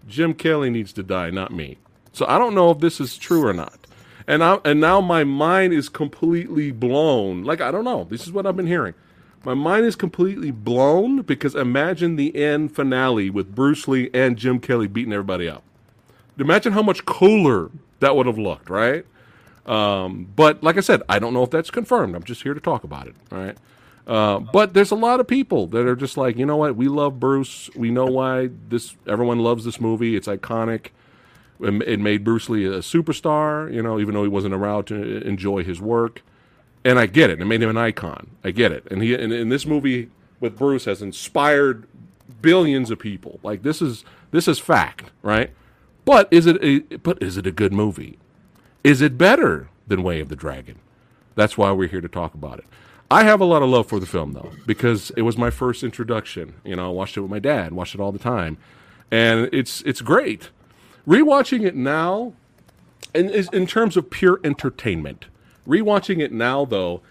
Jim Kelly needs to die, not me. So I don't know if this is true or not. And I and now my mind is completely blown. Like I don't know. This is what I've been hearing. My mind is completely blown because imagine the end finale with Bruce Lee and Jim Kelly beating everybody up. Imagine how much cooler that would have looked, right? Um, but like I said, I don't know if that's confirmed. I'm just here to talk about it, right? Uh, but there's a lot of people that are just like, you know what? We love Bruce. We know why this. Everyone loves this movie. It's iconic. It it made Bruce Lee a superstar. You know, even though he wasn't around to enjoy his work. And I get it. It made him an icon. I get it. And he and, and this movie with Bruce has inspired billions of people. Like this is this is fact, right? But is it a but is it a good movie? Is it better than Way of the Dragon? That's why we're here to talk about it. I have a lot of love for the film though, because it was my first introduction. You know, I watched it with my dad, watched it all the time, and it's it's great. Rewatching it now, in is in terms of pure entertainment. Rewatching it now though,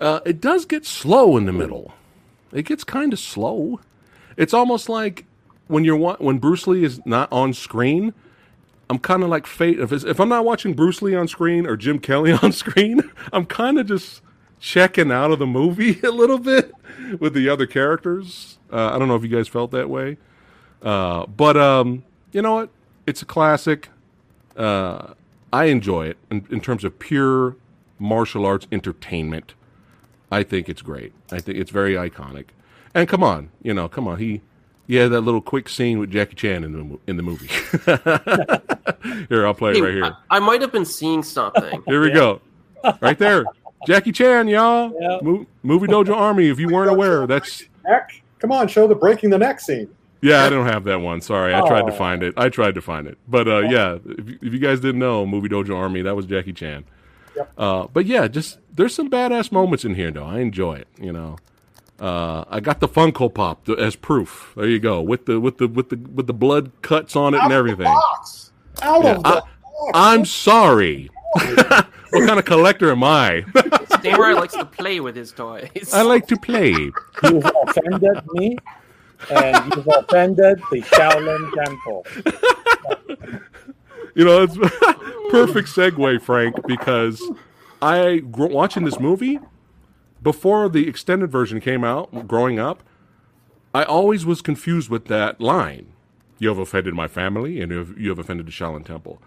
uh, it does get slow in the middle. It gets kind of slow. It's almost like when you're wa- when Bruce Lee is not on screen. I'm kind of like fate. If, if I'm not watching Bruce Lee on screen or Jim Kelly on screen, I'm kind of just checking out of the movie a little bit with the other characters. Uh, I don't know if you guys felt that way, uh, but um, you know what? It's a classic. Uh, I enjoy it in, in terms of pure martial arts entertainment. I think it's great. I think it's very iconic. And come on, you know, come on. He, yeah, that little quick scene with Jackie Chan in the in the movie. here, I'll play it right here. I, I might have been seeing something. Here we go. Right there. Jackie Chan, y'all. Yeah. Mo- Movie Dojo Army. If you weren't aware, that's Neck. Come on, show the breaking the neck scene. yeah. I don't have that one. Sorry, I tried to Oh. find it. I tried to find it, but uh, yeah. If, if you guys didn't know, Movie Dojo Army, that was Jackie Chan. Yep. Uh, but yeah, just there's some badass moments in here, though. I enjoy it. You know, uh, I got the Funko Pop th- as proof. There you go, with the with the with the with the blood cuts on it and everything. Box. Out Yeah, of the I- box. I'm sorry. what kind of collector am I? Samurai likes to play with his toys. I like to play. You've offended me, and you've offended the Shaolin Temple. You know, it's perfect segue, Frank, because I watching this movie before the extended version came out. Growing up, I always was confused with that line. You have offended my family, and you have, you have offended the Shaolin Temple.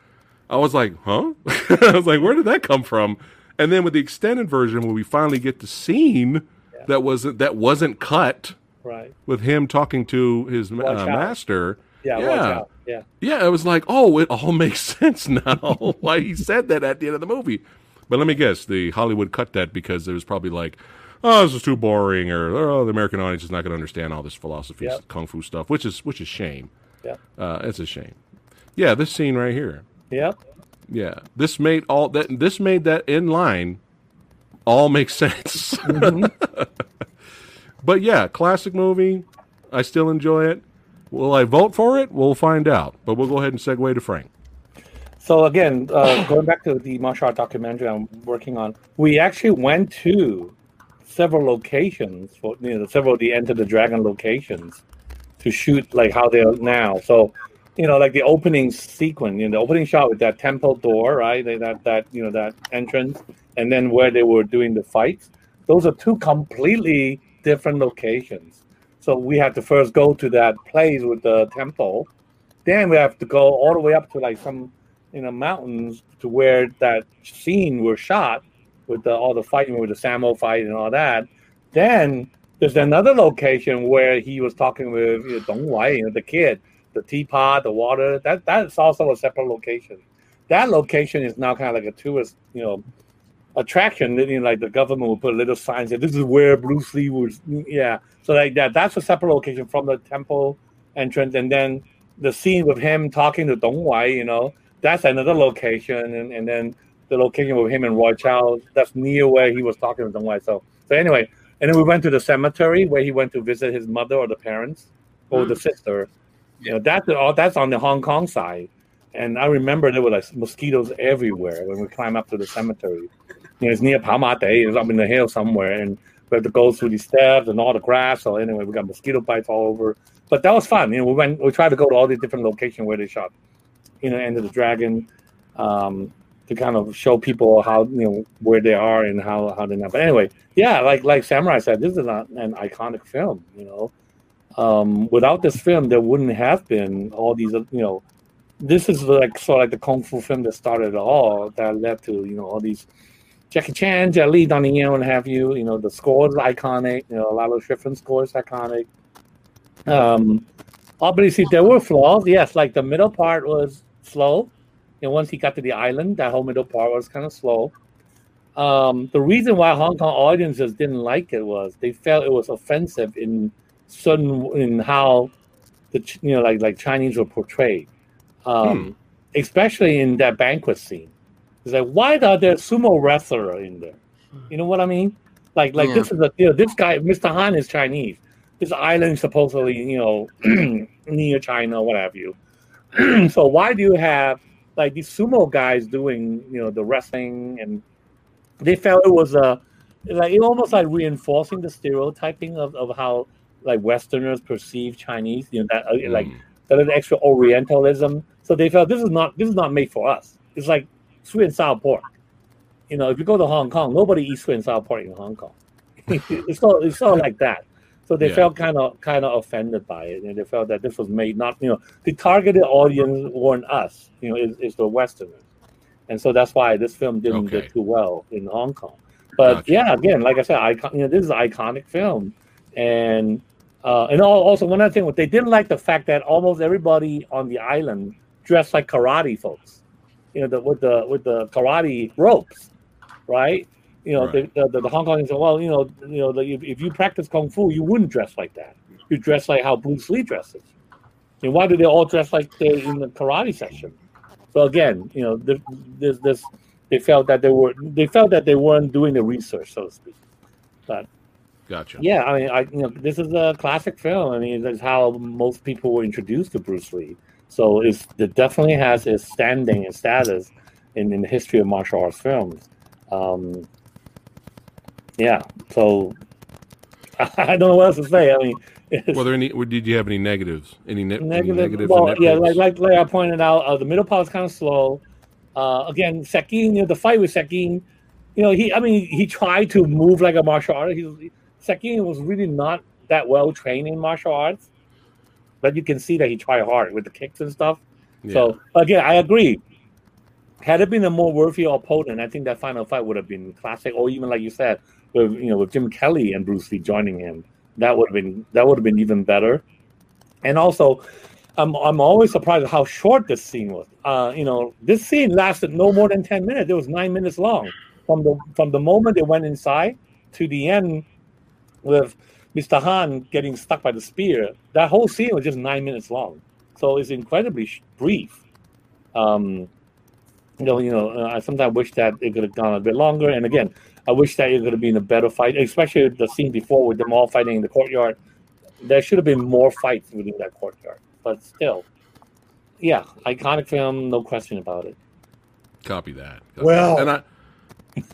I was like, huh? I was like, where did that come from? And then with the extended version, when we finally get the scene that wasn't that wasn't cut Right. with him talking to his uh, master. Yeah, Yeah. watch out. Yeah. Yeah, it was like, oh, it all makes sense now why he said that at the end of the movie. But let me guess, the Hollywood cut that because it was probably like, oh, this is too boring, or oh, the American audience is not going to understand all this philosophy, Yep. kung fu stuff, which is which is shame. Yeah. Uh, it's a shame. Yeah, this scene right here. Yep. Yeah, this made all that. This made that in line all make sense. but yeah, classic movie. I still enjoy it. Will I vote for it? We'll find out. But we'll go ahead and segue to Frank. So again, uh, going back to the martial art documentary I'm working on, we actually went to several locations for you know several of the Enter the Dragon locations to shoot like how they are now. So you know, like the opening sequence, you know, the opening shot with that temple door, right? That that you know that entrance, and then where they were doing the fights. Those are two completely different locations. So we had to first go to that place with the temple, then we have to go all the way up to like some you know mountains to where that scene was shot with the, all the fighting with the Sammo fight and all that. Then there's another location where he was talking with you know, Dong Wai, you know, the kid, the teapot, the water. That that's also a separate location. That location is now kind of like a tourist, you know, attraction. You know, like the government will put little signs that this is where Bruce Lee was. Yeah, so like that. That's a separate location from the temple entrance, and then the scene with him talking to Dong Wai. You know, that's another location, and, and then the location with him and Roy Chiao. That's near where he was talking to Dong Wai. So so anyway, and then we went to the cemetery where he went to visit his mother or the parents or the mm-hmm. sister. You know, that's all that's on the Hong Kong side. And I remember there were like mosquitoes everywhere when we climbed up to the cemetery. You know, it's near Palma Day, it's up in the hill somewhere, and we have to go through these steps and all the grass. So anyway, we got mosquito bites all over. But that was fun. You know, we went we tried to go to all these different locations where they shot, you know, Enter the Dragon, um, to kind of show people how you know where they are and how how they're not. But anyway, yeah, like like Samurai said, this is not an iconic film. You know, um, without this film, there wouldn't have been all these. You know, this is like sort of like the kung fu film that started it all. That led to you know all these Jackie Chan, Jet Li, Donnie Yen, what have you. You know, the score is iconic. You know, a lot of different scores iconic. Um, obviously there were flaws. Yes, like the middle part was slow. And once he got to the island, that whole middle part was kind of slow. Um, the reason why Hong Kong audiences didn't like it was they felt it was offensive in certain in how the you know like like Chinese were portrayed, um, especially in that banquet scene. It's like why are there sumo wrestler in there? You know what I mean? Like like Yeah. this is a know this guy Mr. Han is Chinese. This island is supposedly you know near China, what have you. so why do you have like these sumo guys doing you know the wrestling and they felt it was a like it almost like reinforcing the stereotyping of, of how like Westerners perceive Chinese, you know, that uh, like Mm. that extra Orientalism. So they felt this is not this is not made for us. It's like sweet and sour pork. You know, if you go to Hong Kong, nobody eats sweet and sour pork in Hong Kong. it's not it's not like that. So they Yeah. felt kind of kind of offended by it, and they felt that this was made not you know the targeted audience weren't us, you know, is, is the Westerners, and so that's why this film didn't Okay. do too well in Hong Kong. But Gotcha. yeah, again, like I said, icon, you know, this is an iconic film, and uh, and also one other thing, what they didn't like the fact that almost everybody on the island dressed like karate folks, you know, the, with the with the karate ropes, right? You know, Right. the, the, the Hong Kongers said, well, you know, you know, the, if, if you practice kung fu, you wouldn't dress like that. You dress like how Bruce Lee dresses. And why do they all dress like they in the karate section? So again, you know, this, this, this, they felt that they were, they felt that they weren't doing the research, so to speak. But Gotcha. Yeah, I mean, I you know, this is a classic film. I mean, that's how most people were introduced to Bruce Lee. So it's, it definitely has its standing and status in, in the history of martial arts films. Um, yeah, so I don't know what else to say. I mean, it's Were there any? Did you have any negatives? Any, ne- any negative. negatives? well, yeah, like, like like I pointed out, uh, the middle part is kind of slow. Uh, again, Shek Kin, you know, the fight with Shek Kin, you know, he, I mean, he tried to move like a martial artist. He Shek Kin was really not that well trained in martial arts, but you can see that he tried hard with the kicks and stuff. Yeah. So again, I agree. Had it been a more worthy opponent, I think that final fight would have been classic, or even like you said, with you know with Jim Kelly and Bruce Lee joining him, that would have been that would have been even better. And also, I'm I'm always surprised at how short this scene was. Uh, you know, this scene lasted no more than ten minutes. It was nine minutes long from the from the moment they went inside to the end with Mr. Han getting stuck by the spear. That whole scene was just nine minutes long, so it's incredibly sh- brief. Um, you know, you know, uh, I sometimes wish that it could have gone a bit longer. And again, I wish that it could have been a better fight, especially the scene before with them all fighting in the courtyard. There should have been more fights within that courtyard, but still, yeah, iconic film, no question about it. Copy that. Well- and I.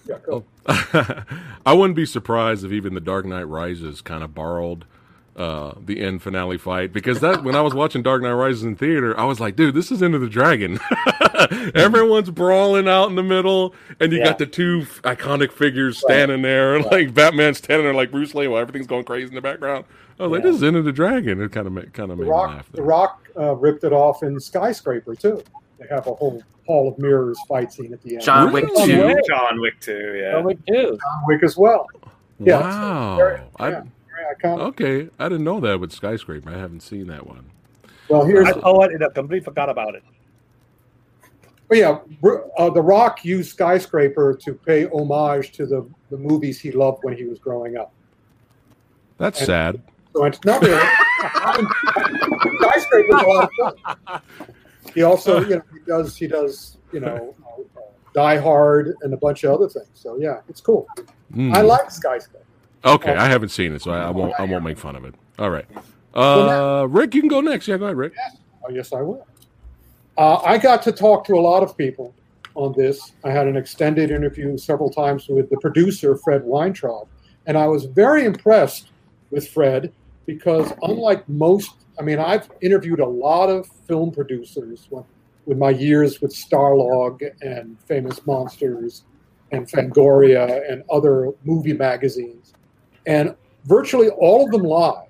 Yeah, go. I wouldn't be surprised if even the Dark Knight Rises kind of borrowed uh, the end finale fight because that when I was watching Dark Knight Rises in theater, I was like, dude, this is Into the Dragon. Everyone's brawling out in the middle, and you Yeah. got the two f- iconic figures standing there, like Batman standing there like Bruce Lee while everything's going crazy in the background. I was like, this is Into the Dragon. It kind of made, kind of made me Rock, laugh. the Rock uh, ripped it off in Skyscraper too. They have a whole Hall of Mirrors fight scene at the end. John Wick Really? two. John Wick 2, yeah. Oh, wait, too. John Wick as well. Yeah, wow. very- I, yeah. Very okay, I didn't know that with Skyscraper. I haven't seen that one. Well, here's I oh, what? I completely forgot about it. But yeah, uh, The Rock used Skyscraper to pay homage to the, the movies he loved when he was growing up. That's And- sad. So it's not really. Skyscraper's a lot of fun. He also, you know, he does he does you know, uh, Die Hard and a bunch of other things. So yeah, it's cool. Hmm. I like Skyscraper. Okay, I haven't seen it, so I, I won't. I won't make fun of it. All right, uh, Ric, you can go next. Yeah, go ahead, Ric. Oh, yes, I will. Uh, I got to talk to a lot of people on this. I had an extended interview several times with the producer, Fred Weintraub, and I was very impressed with Fred because, unlike most, I mean, I've interviewed a lot of film producers with, with my years with Starlog and Famous Monsters and Fangoria and other movie magazines, and virtually all of them lie.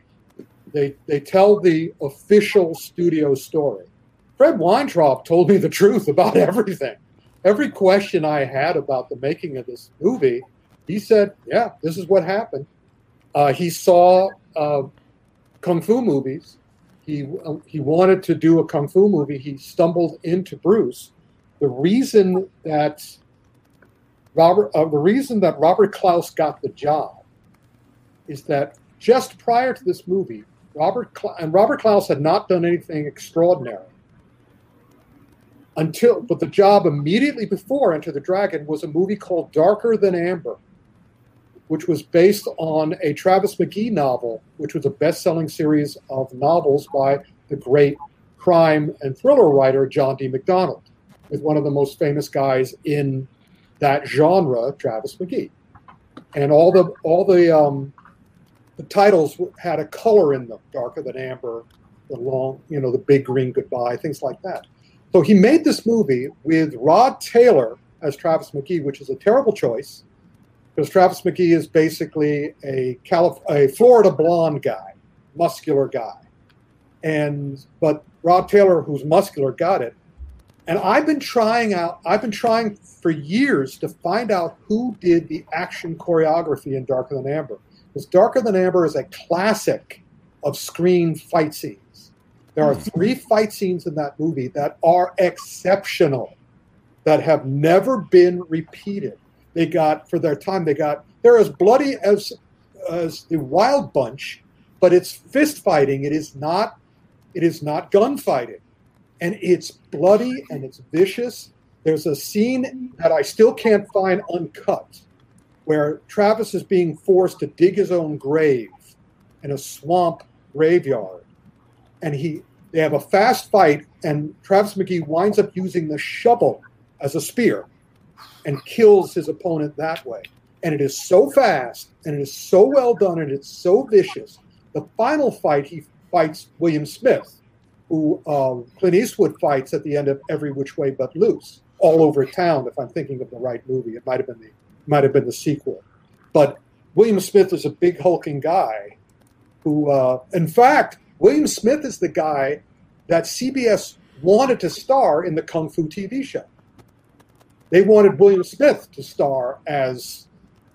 They, they tell the official studio story. Fred Weintraub told me the truth about everything. Every question I had about the making of this movie, he said, "Yeah, this is what happened." Uh, he saw uh, kung fu movies. He he wanted to do a kung fu movie. He stumbled into Bruce. The reason that Robert, uh, the reason that Robert Clouse got the job, is that just prior to this movie, Robert and Robert Clouse had not done anything extraordinary until but the job immediately before Enter the Dragon was a movie called Darker Than Amber, which was based on a Travis McGee novel, which was a best-selling series of novels by the great crime and thriller writer John D. MacDonald, with one of the most famous guys in that genre, Travis McGee. And all the all the um, the titles had a color in them, darker than amber, the long, you know, the big green goodbye, things like that. So he made this movie with Rod Taylor as Travis McGee, which is a terrible choice because Travis McGee is basically a Calif- a Florida blonde guy, muscular guy, and but Rod Taylor, who's muscular, got it. And I've been trying out. I've been trying for years to find out who did the action choreography in Darker Than Amber. Because Darker Than Amber is a classic of screen fight scenes. There are hmm. three fight scenes in that movie that are exceptional, that have never been repeated. They got for their time. They got they're as bloody as as the Wild Bunch, but it's fist fighting. It is not. It is not gunfighting, and it's bloody and it's vicious. There's a scene that I still can't find uncut, where Travis is being forced to dig his own grave in a swamp graveyard, and he they have a fast fight, and Travis McGee winds up using the shovel as a spear and kills his opponent that way. And it is so fast and it is so well done and it's so vicious. The final fight, he fights William Smith, who um, Clint Eastwood fights at the end of Every Which Way But Loose, all over town. If I'm thinking of the right movie, it might have been the might have been the sequel. But William Smith is a big hulking guy, who, uh, in fact, William Smith is the guy that CBS wanted to star in the Kung Fu TV show. They wanted William Smith to star as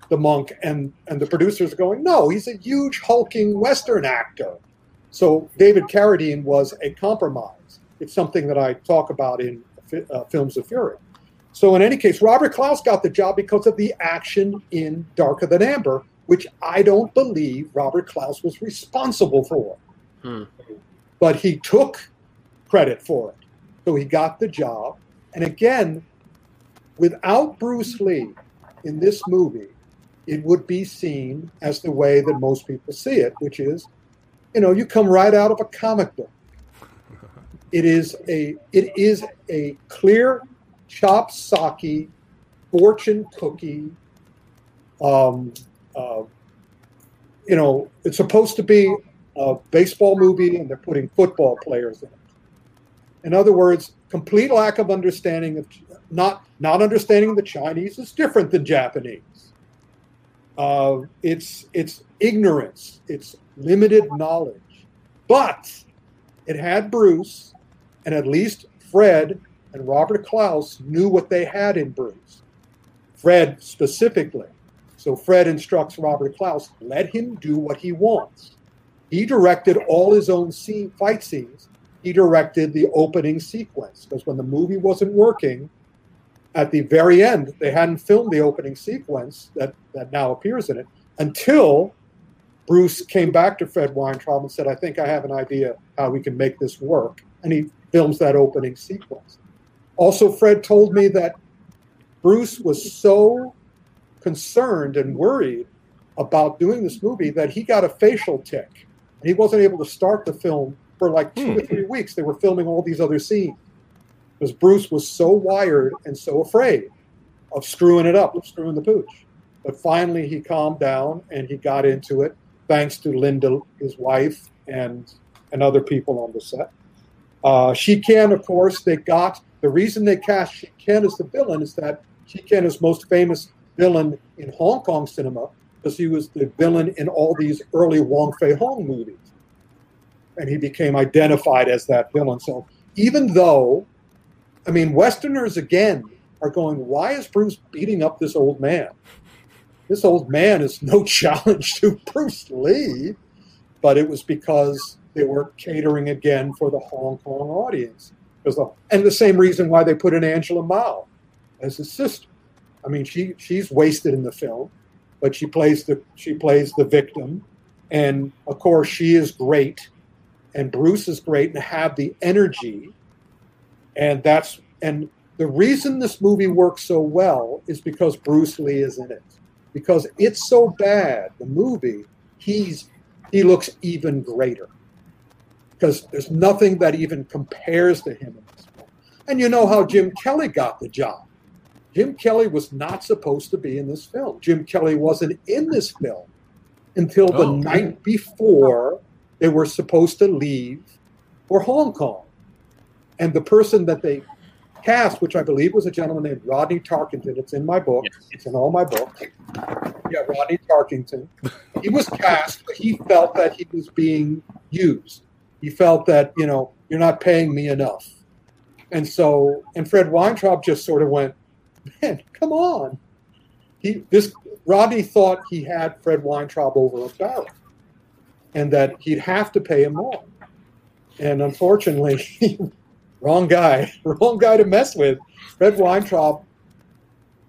the monk, and, and the producers are going, no, he's a huge hulking Western actor. So David Carradine was a compromise. It's something that I talk about in uh, Films of Fury. So in any case, Robert Clouse got the job because of the action in Darker Than Amber, which I don't believe Robert Clouse was responsible for. Hmm. But he took credit for it. So he got the job. And again, without Bruce Lee in this movie, it would be seen as the way that most people see it, which is, you know, you come right out of a comic book. It is a it is a clear chop socky fortune cookie. Um, uh, you know, it's supposed to be a baseball movie, and they're putting football players in it. In other words, complete lack of understanding of not not understanding the Chinese is different than Japanese. Uh, it's it's ignorance. It's limited knowledge, but it had Bruce, and at least Fred and Robert Clouse knew what they had in Bruce. Fred specifically. So Fred instructs Robert Clouse, let him do what he wants. He directed all his own scene, fight scenes. He directed the opening sequence because when the movie wasn't working, at the very end, they hadn't filmed the opening sequence that, that now appears in it until Bruce came back to Fred Weintraub and said, I think I have an idea how we can make this work. And he films that opening sequence. Also, Fred told me that Bruce was so concerned and worried about doing this movie that he got a facial tick. And he wasn't able to start the film for like two hmm. or three weeks. They were filming all these other scenes because Bruce was so wired and so afraid of screwing it up, of screwing the pooch. But finally, he calmed down and he got into it, thanks to Linda, his wife, and and other people on the set. Uh, Shi Ken, of course, they got the reason they cast Shi Ken as the villain is that Shi Ken is most famous villain in Hong Kong cinema because he was the villain in all these early Wong Fei Hung movies, and he became identified as that villain. So even though I mean, Westerners again are going, why is Bruce beating up this old man? This old man is no challenge to Bruce Lee, but it was because they were catering again for the Hong Kong audience. And the same reason why they put in Angela Mao as his sister. I mean, she she's wasted in the film, but she plays the she plays the victim, and of course she is great, and Bruce is great, and have the energy and that's and the reason this movie works so well is because Bruce Lee is in it. Because it's so bad, the movie, he's he looks even greater. Because there's nothing that even compares to him in this film. And you know how Jim Kelly got the job. Jim Kelly was not supposed to be in this film. Jim Kelly wasn't in this film until the Oh. night before they were supposed to leave for Hong Kong and the person that they cast, which I believe was a gentleman named Rodney Tarkington. It's in my book. It's in all my books. Yeah, Rodney Tarkington. He was cast, but he felt that he was being used. He felt that you know you're not paying me enough, and so and Fred Weintraub just sort of went, man, come on. He this Rodney thought he had Fred Weintraub over a barrel, and that he'd have to pay him more. And unfortunately, wrong guy, wrong guy to mess with. Fred Weintraub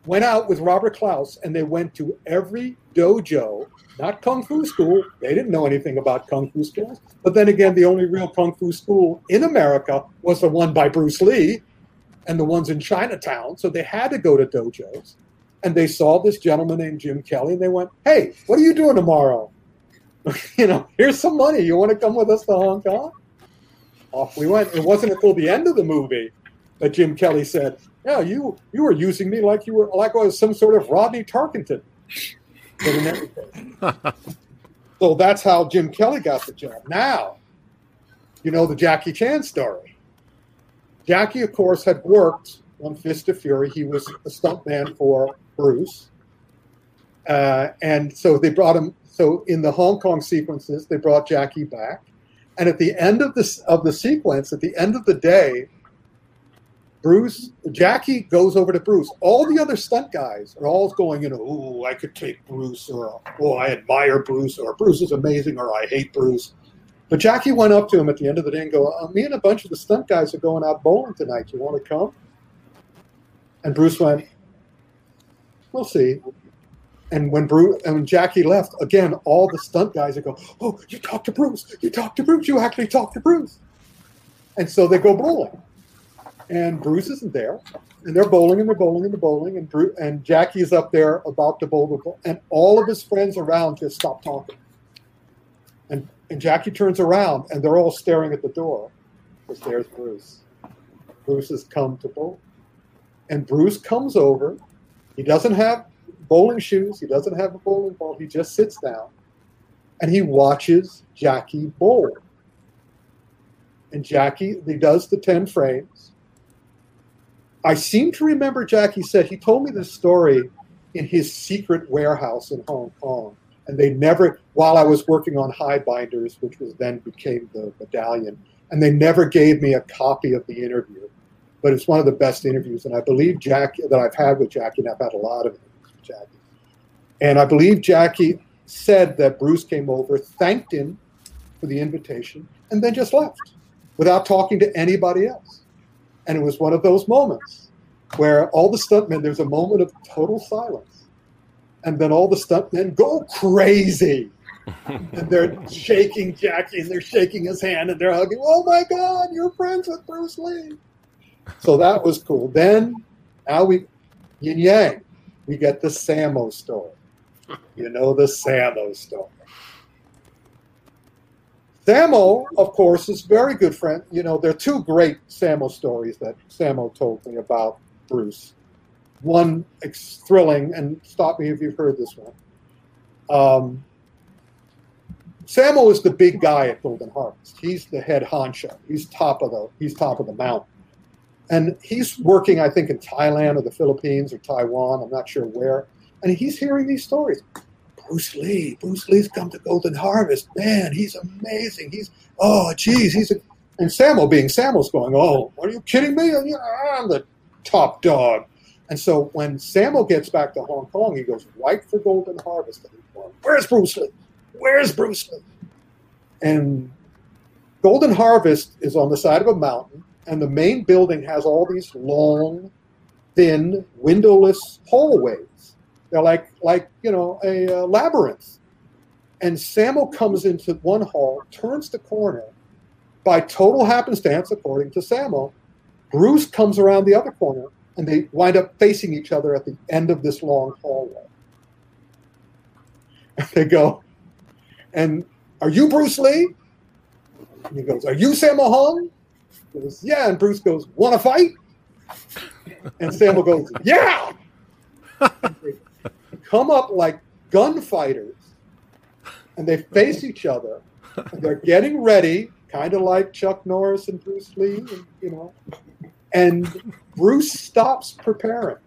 went out with Robert Clouse, and they went to every dojo, not kung fu school. They didn't know anything about kung fu schools. But then again, the only real kung fu school in America was the one by Bruce Lee and the ones in Chinatown. So they had to go to dojos. And they saw this gentleman named Jim Kelly, and they went, "Hey, what are you doing tomorrow? you know, here's some money. You want to come with us to Hong Kong?" Off we went. It wasn't until the end of the movie that Jim Kelly said, "Yeah, you you were using me like you were like I was some sort of Rodney Tarkington." But in every case- so that's how Jim Kelly got the job. Now, you know the Jackie Chan story. Jackie, of course, had worked on Fist of Fury. He was a stuntman for Bruce. Uh, and so they brought him. So in the Hong Kong sequences, they brought Jackie back. And at the end of this of the sequence, at the end of the day, Bruce Jackie goes over to Bruce. All the other stunt guys are all going, you know, oh, I could take Bruce, or oh, I admire Bruce, or Bruce is amazing, or I hate Bruce. But Jackie went up to him at the end of the day and go, uh, me and a bunch of the stunt guys are going out bowling tonight. You want to come? And Bruce went, we'll see. And when Bruce and when Jackie left, again, all the stunt guys would go, "Oh, you talked to Bruce. You talked to Bruce. You actually talked to Bruce." And so they go bowling, and Bruce isn't there, and they're bowling and they're bowling and they're bowling, and Bruce, and Jackie is up there about to bowl the ball, and all of his friends around just stop talking. And and Jackie turns around, and they're all staring at the door, because there's Bruce. Bruce has come to bowl, and Bruce comes over. He doesn't have bowling shoes. He doesn't have a bowling ball. He just sits down and he watches Jackie bowl. And Jackie, he does the 10 frames. I seem to remember Jackie said, he told me this story in his secret warehouse in Hong Kong. And they never, while I was working on High Binders, which was then became the medallion, and they never gave me a copy of the interview. But it's one of the best interviews. And I believe Jackie, that I've had with Jackie, and I've had a lot of Jackie. And I believe Jackie said that Bruce came over, thanked him for the invitation, and then just left without talking to anybody else. And it was one of those moments where all the stuntmen, there's a moment of total silence. And then all the stuntmen go crazy. and they're shaking Jackie and they're shaking his hand and they're hugging. Oh my God, you're friends with Bruce Lee. So that was cool. Then, now we, yin yang we get the Sammo story. You know the Sammo story. Sammo, of course, is very good friend. You know, there are two great Sammo stories that Sammo told me about Bruce. One thrilling, and stop me if you've heard this one. Um, Sammo is the big guy at Golden Harvest. He's the head honcho. He's top of the he's top of the mountain and he's working, I think, in Thailand or the Philippines or Taiwan. I'm not sure where. And he's hearing these stories. Bruce Lee, Bruce Lee's come to Golden Harvest. Man, he's amazing. He's oh, geez, he's a, and Sammo being Sammo's going, oh, are you kidding me? I'm the top dog. And so when Sammo gets back to Hong Kong, he goes right for Golden Harvest. Where's Bruce Lee? Where's Bruce Lee? And Golden Harvest is on the side of a mountain and the main building has all these long, thin, windowless hallways. They're like like you know a uh, labyrinth. And Sammo comes into one hall, turns the corner. By total happenstance, according to Sammo, Bruce comes around the other corner, and they wind up facing each other at the end of this long hallway. And they go, and are you Bruce Lee? And he goes, Are you Sammo Hung? Goes, yeah. And Bruce goes, want to fight? And Samuel goes, yeah. come up like gunfighters and they face each other. They're getting ready, kind of like Chuck Norris and Bruce Lee, and, you know. And Bruce stops preparing,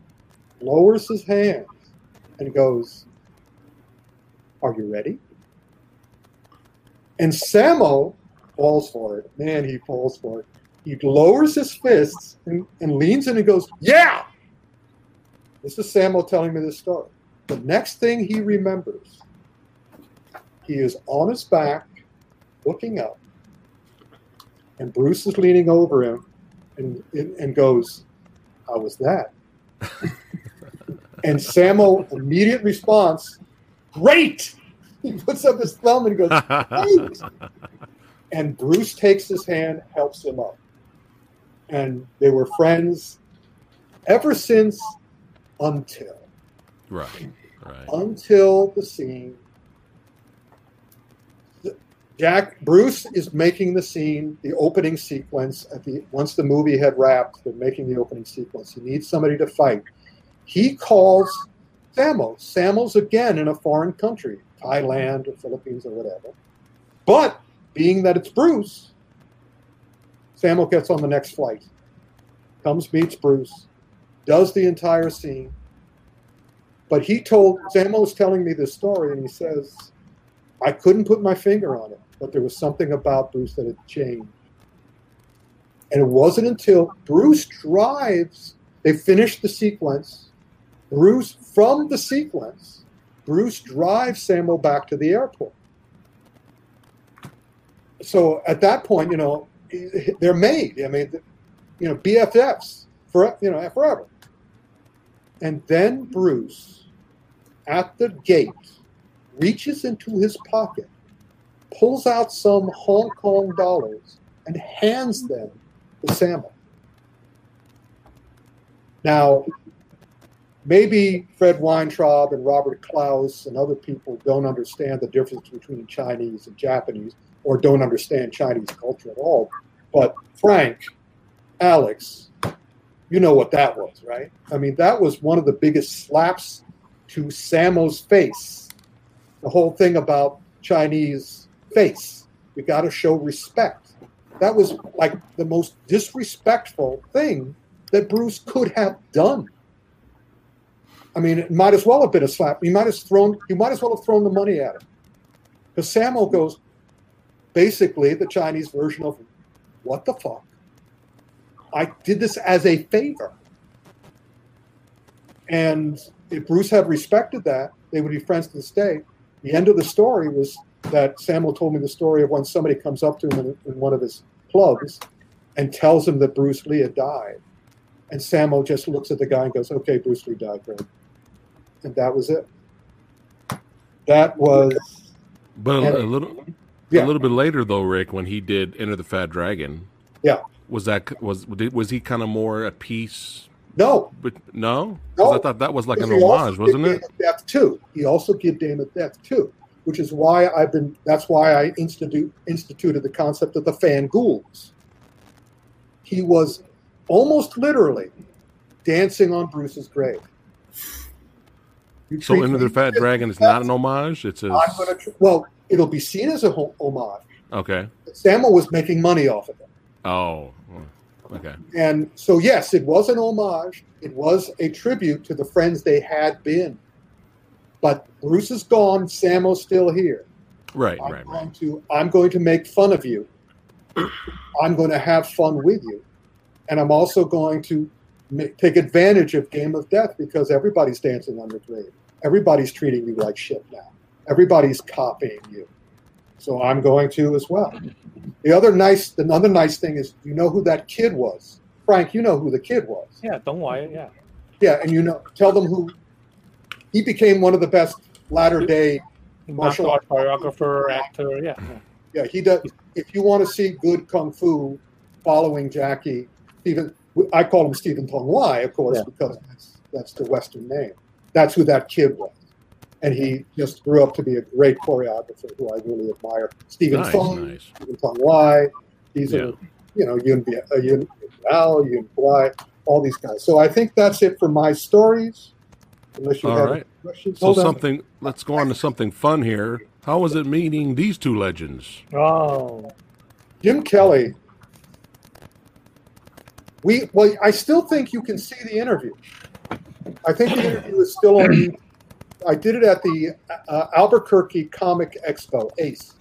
lowers his hands, and goes, Are you ready? And Sammo falls for it. Man, he falls for it. He lowers his fists and, and leans in and goes, Yeah! This is Sammo telling me this story. The next thing he remembers, he is on his back, looking up, and Bruce is leaning over him and, and goes, How was that? and Sammo, immediate response, Great! He puts up his thumb and goes, Great! and Bruce takes his hand, helps him up. And they were friends ever since until Right. Right. until the scene. Jack Bruce is making the scene, the opening sequence. At the once the movie had wrapped, they're making the opening sequence. He needs somebody to fight. He calls Sammo. Sammo's again in a foreign country, Thailand or Philippines or whatever. But being that it's Bruce, Sammo gets on the next flight, comes meets Bruce, does the entire scene. But he told Sammo's telling me this story, and he says, I couldn't put my finger on it, but there was something about Bruce that had changed. And it wasn't until Bruce drives, they finished the sequence. Bruce, from the sequence, Bruce drives Sammo back to the airport. So at that point, you know, they're made. I mean, you know, BFFs for you know forever. And then Bruce, at the gate, reaches into his pocket, pulls out some Hong Kong dollars, and hands them to Sammo. Now, maybe Fred Weintraub and Robert Clouse and other people don't understand the difference between Chinese and Japanese, or don't understand Chinese culture at all. But Frank, Alex, you know what that was, right? I mean, that was one of the biggest slaps to Sammo's face. The whole thing about Chinese face. You got to show respect. That was like the most disrespectful thing that Bruce could have done. I mean, it might as well have been a slap. He might have thrown. He might as well have thrown the money at him. Because Sammo goes, basically the Chinese version of, "What the fuck." I did this as a favor. And if Bruce had respected that, they would be friends to this day. The end of the story was that Sammo told me the story of when somebody comes up to him in, in one of his clubs and tells him that Bruce Lee had died. And Sammo just looks at the guy and goes, okay, Bruce Lee died, great. And that was it. That was. But a, a little, Yeah. a little bit later though, Ric, when he did Enter the Fat Dragon, Yeah. was that was was he kind of more at peace? No, But no, No. I thought that was like an homage, wasn't it? Death too. He also did Game of Death too, which is why I've been. That's why I institute instituted the concept of the fan ghouls. He was almost literally dancing on Bruce's grave. You So Enter the Fat Dragon is not an homage. It's a I'm gonna. Well, it'll be seen as a homage. okay. Sammo was making money off of it. Oh, okay. And so, yes, it was an homage. It was a tribute to the friends they had been. But Bruce is gone. Sammo's still here. Right, I'm right, going right. to. I'm going to make fun of you. I'm going to have fun with you, and I'm also going to make, take advantage of Game of Death because everybody's dancing on your grave. Everybody's treating you like shit now. Everybody's copying you. So I'm going to as well. The other nice, the other nice thing is, you know who that kid was, Frank. You know who the kid was. Yeah, don't worry. Yeah. Yeah, and you know, tell them who. He became one of the best latter day. Martial Martial art choreographer, actor. Yeah. yeah. Yeah, he does. If you want to see good kung fu, following Jackie, Stephen, I call him Stephen Tung Wai, of course, Yeah. because that's that's the Western name. That's who that kid was, and he just grew up to be a great choreographer who I really admire. Stephen Nice, Tung, nice. Stephen Tung Wai. These Yeah. are, you know, Yun Bia- uh, Yun Al, Yun Wai, all these guys. So I think that's it for my stories. Unless you All have right. questions. So Hold on. something. Let's go on to something fun here. How was it meeting these two legends? Oh, Jim Kelly We well, I still think you can see the interview. I think the interview is still on. I did it at the uh, Albuquerque Comic Expo, ACE,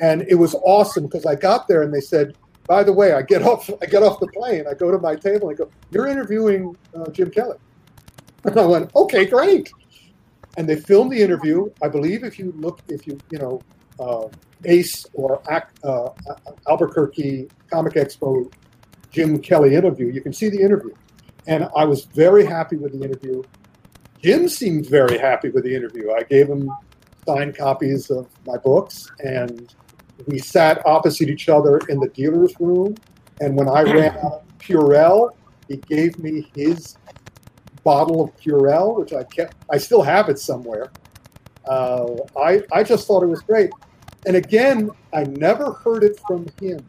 and it was awesome because I got there and they said, "By the way, I get off, I get off the plane, I go to my table and I go, you're interviewing uh, Jim Kelly," and I went, "Okay, great." And they filmed the interview. I believe if you look, if you you know, uh, ACE or uh, Albuquerque Comic Expo Jim Kelly interview, you can see the interview. And I was very happy with the interview. Jim seemed very happy with the interview. I gave him signed copies of my books, and we sat opposite each other in the dealer's room. And when I ran out of Purell, he gave me his bottle of Purell, which I kept. I still have it somewhere. Uh, I I just thought it was great. And again, I never heard it from him,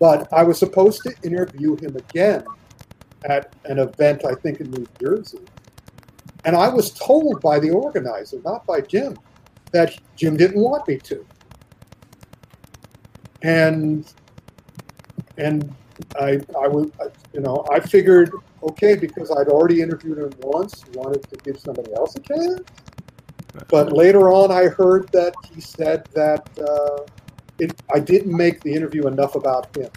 but I was supposed to interview him again at an event, I think in New Jersey. And I was told by the organizer, not by Jim, that Jim didn't want me to. And and I I was you know I figured okay because I'd already interviewed him once, wanted to give somebody else a chance. But later on, I heard that he said that uh, it, I didn't make the interview enough about him.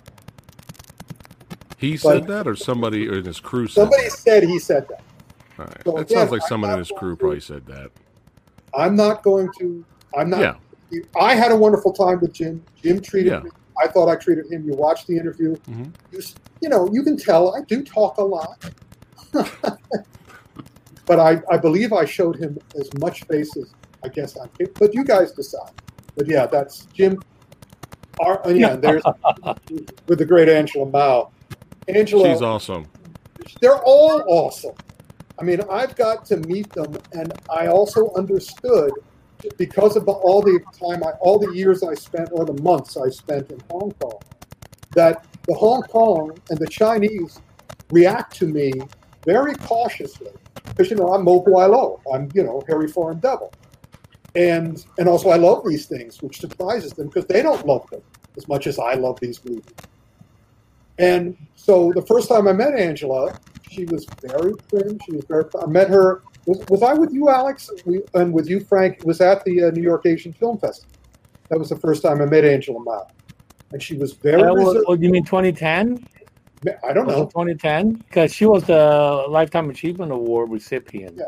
He said that, or somebody in his crew said Somebody said he said that. All right. So That again, sounds like I'm someone in his crew to- probably said that. I'm not going to. I'm not. Yeah. I had a wonderful time with Jim. Jim treated Yeah. me. I thought I treated him. You watch the interview. Mm-hmm. You, you know, you can tell I do talk a lot. but I, I believe I showed him as much face as I guess I'm. But you guys decide. But yeah, that's Jim. Our, and yeah, there's with the great Angela Mao. Angela, She's awesome. they're all awesome. I mean, I've got to meet them, and I also understood because of all the time, I, all the years I spent, or the months I spent in Hong Kong, that the Hong Kong and the Chinese react to me very cautiously. Because you know I'm Mo Lo, I'm you know Harry Foreign Devil, and and also I love these things, which surprises them because they don't love them as much as I love these movies. And so the first time I met Angela, she was very prim. She was very. I met her. Was, was I with you, Alex, we, and with you, Frank? It was at the uh, New York Asian Film Festival. That was the first time I met Angela Mao, and she was very. Uh, what, reserved. what, you mean 2010? I don't Was know. 2010? Because she was the Lifetime Achievement Award recipient. Yeah.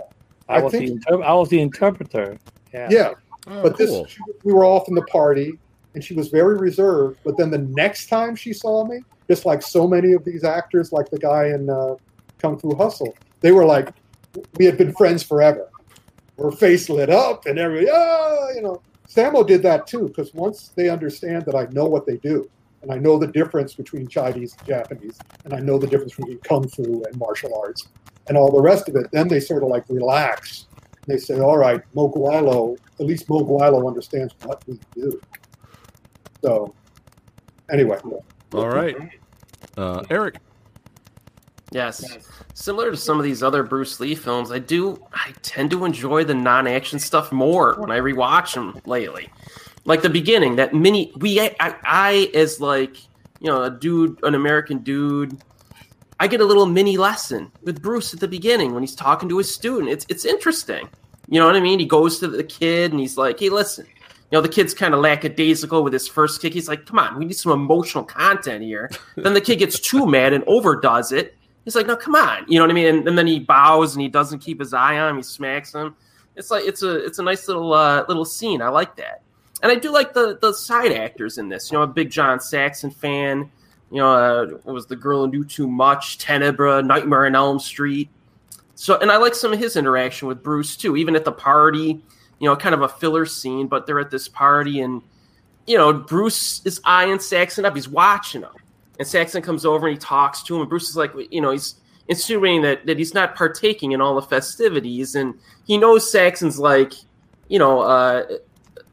I, I was think- the inter- I was the interpreter. Yeah. Yeah, Oh, but cool. this she, we were off in the party, and she was very reserved. But then the next time she saw me, just like so many of these actors, like the guy in uh, Kung Fu Hustle, they were like, we had been friends forever. Her face lit up, and everybody, oh, you know. Sammo did that too, because once they understand that I know what they do, and I know the difference between Chinese and Japanese, and I know the difference between Kung Fu and martial arts, and all the rest of it, then they sort of like relax. They say, all right, Mo Guilo, at least Mo Guilo understands what we do. So, anyway, All right. Uh, Erik. Yes. Similar to some of these other Bruce Lee films, I do I tend to enjoy the non-action stuff more when I rewatch them lately. Like the beginning, that mini we I, I as like, you know, a dude, an American dude, I get a little mini lesson with Bruce at the beginning when he's talking to his student. It's it's interesting. You know what I mean? He goes to the kid and he's like, "Hey, listen, you know, the kid's kind of lackadaisical with his first kick. He's like, come on, we need some emotional content here. then the kid gets too mad and overdoes it. He's like, no, come on. You know what I mean? And, and then he bows and he doesn't keep his eye on him. He smacks him. It's like it's a it's a nice little uh, little scene. I like that. And I do like the the side actors in this. You know, a big John Saxon fan. You know, uh, was the girl who knew too much? Tenebre, Nightmare on Elm Street. So, and I like some of his interaction with Bruce too. Even at the party, you know, kind of a filler scene, but they're at this party and you know, Bruce is eyeing Saxon up. He's watching him. And Saxon comes over and he talks to him. And Bruce is like, you know, he's insinuating that, that he's not partaking in all the festivities. And he knows Saxon's like, you know, uh,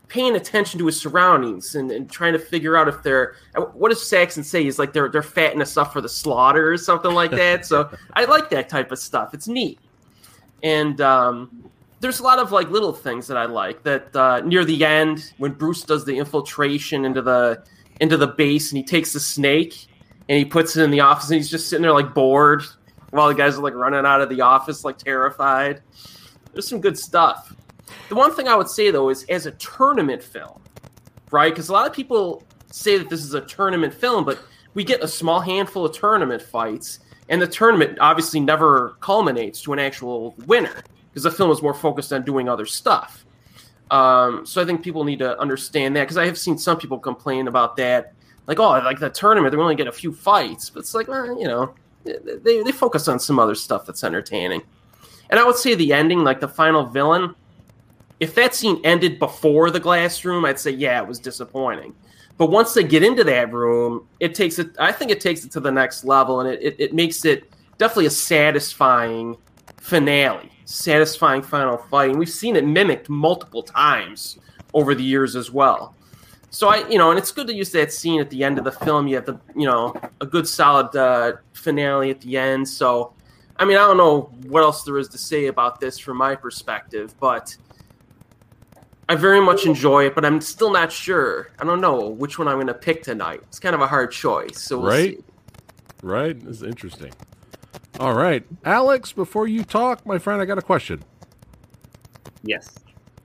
paying attention to his surroundings and, and trying to figure out if they're what does Saxon say? He's like they're they're fatting us up for the slaughter or something like that. so I like that type of stuff. It's neat. And um, there's a lot of like little things that I like. That uh, near the end, when Bruce does the infiltration into the into the base and he takes the snake, and he puts it in the office, and he's just sitting there like bored while the guys are like running out of the office like terrified. There's some good stuff. The one thing I would say though is as a tournament film, right? Because a lot of people say that this is a tournament film, but we get a small handful of tournament fights, and the tournament obviously never culminates to an actual winner because the film is more focused on doing other stuff. Um, so I think people need to understand that because I have seen some people complain about that, like, oh, like the tournament, they only get a few fights, but it's like, well, you know, they, they focus on some other stuff that's entertaining. And I would say the ending, like the final villain, if that scene ended before the glass room, I'd say, yeah, it was disappointing. But once they get into that room, it takes it, I think it takes it to the next level and it, it, it makes it definitely a satisfying finale, satisfying final fight. And we've seen it mimicked multiple times over the years as well. So I, you know, and it's good to use that scene at the end of the film. You have the, you know, a good solid uh, finale at the end. So, I mean, I don't know what else there is to say about this from my perspective, but I very much enjoy it. But I'm still not sure. I don't know which one I'm going to pick tonight. It's kind of a hard choice. So we'll right, see. right. This is interesting. All right, Alex. Before you talk, my friend, I got a question. Yes.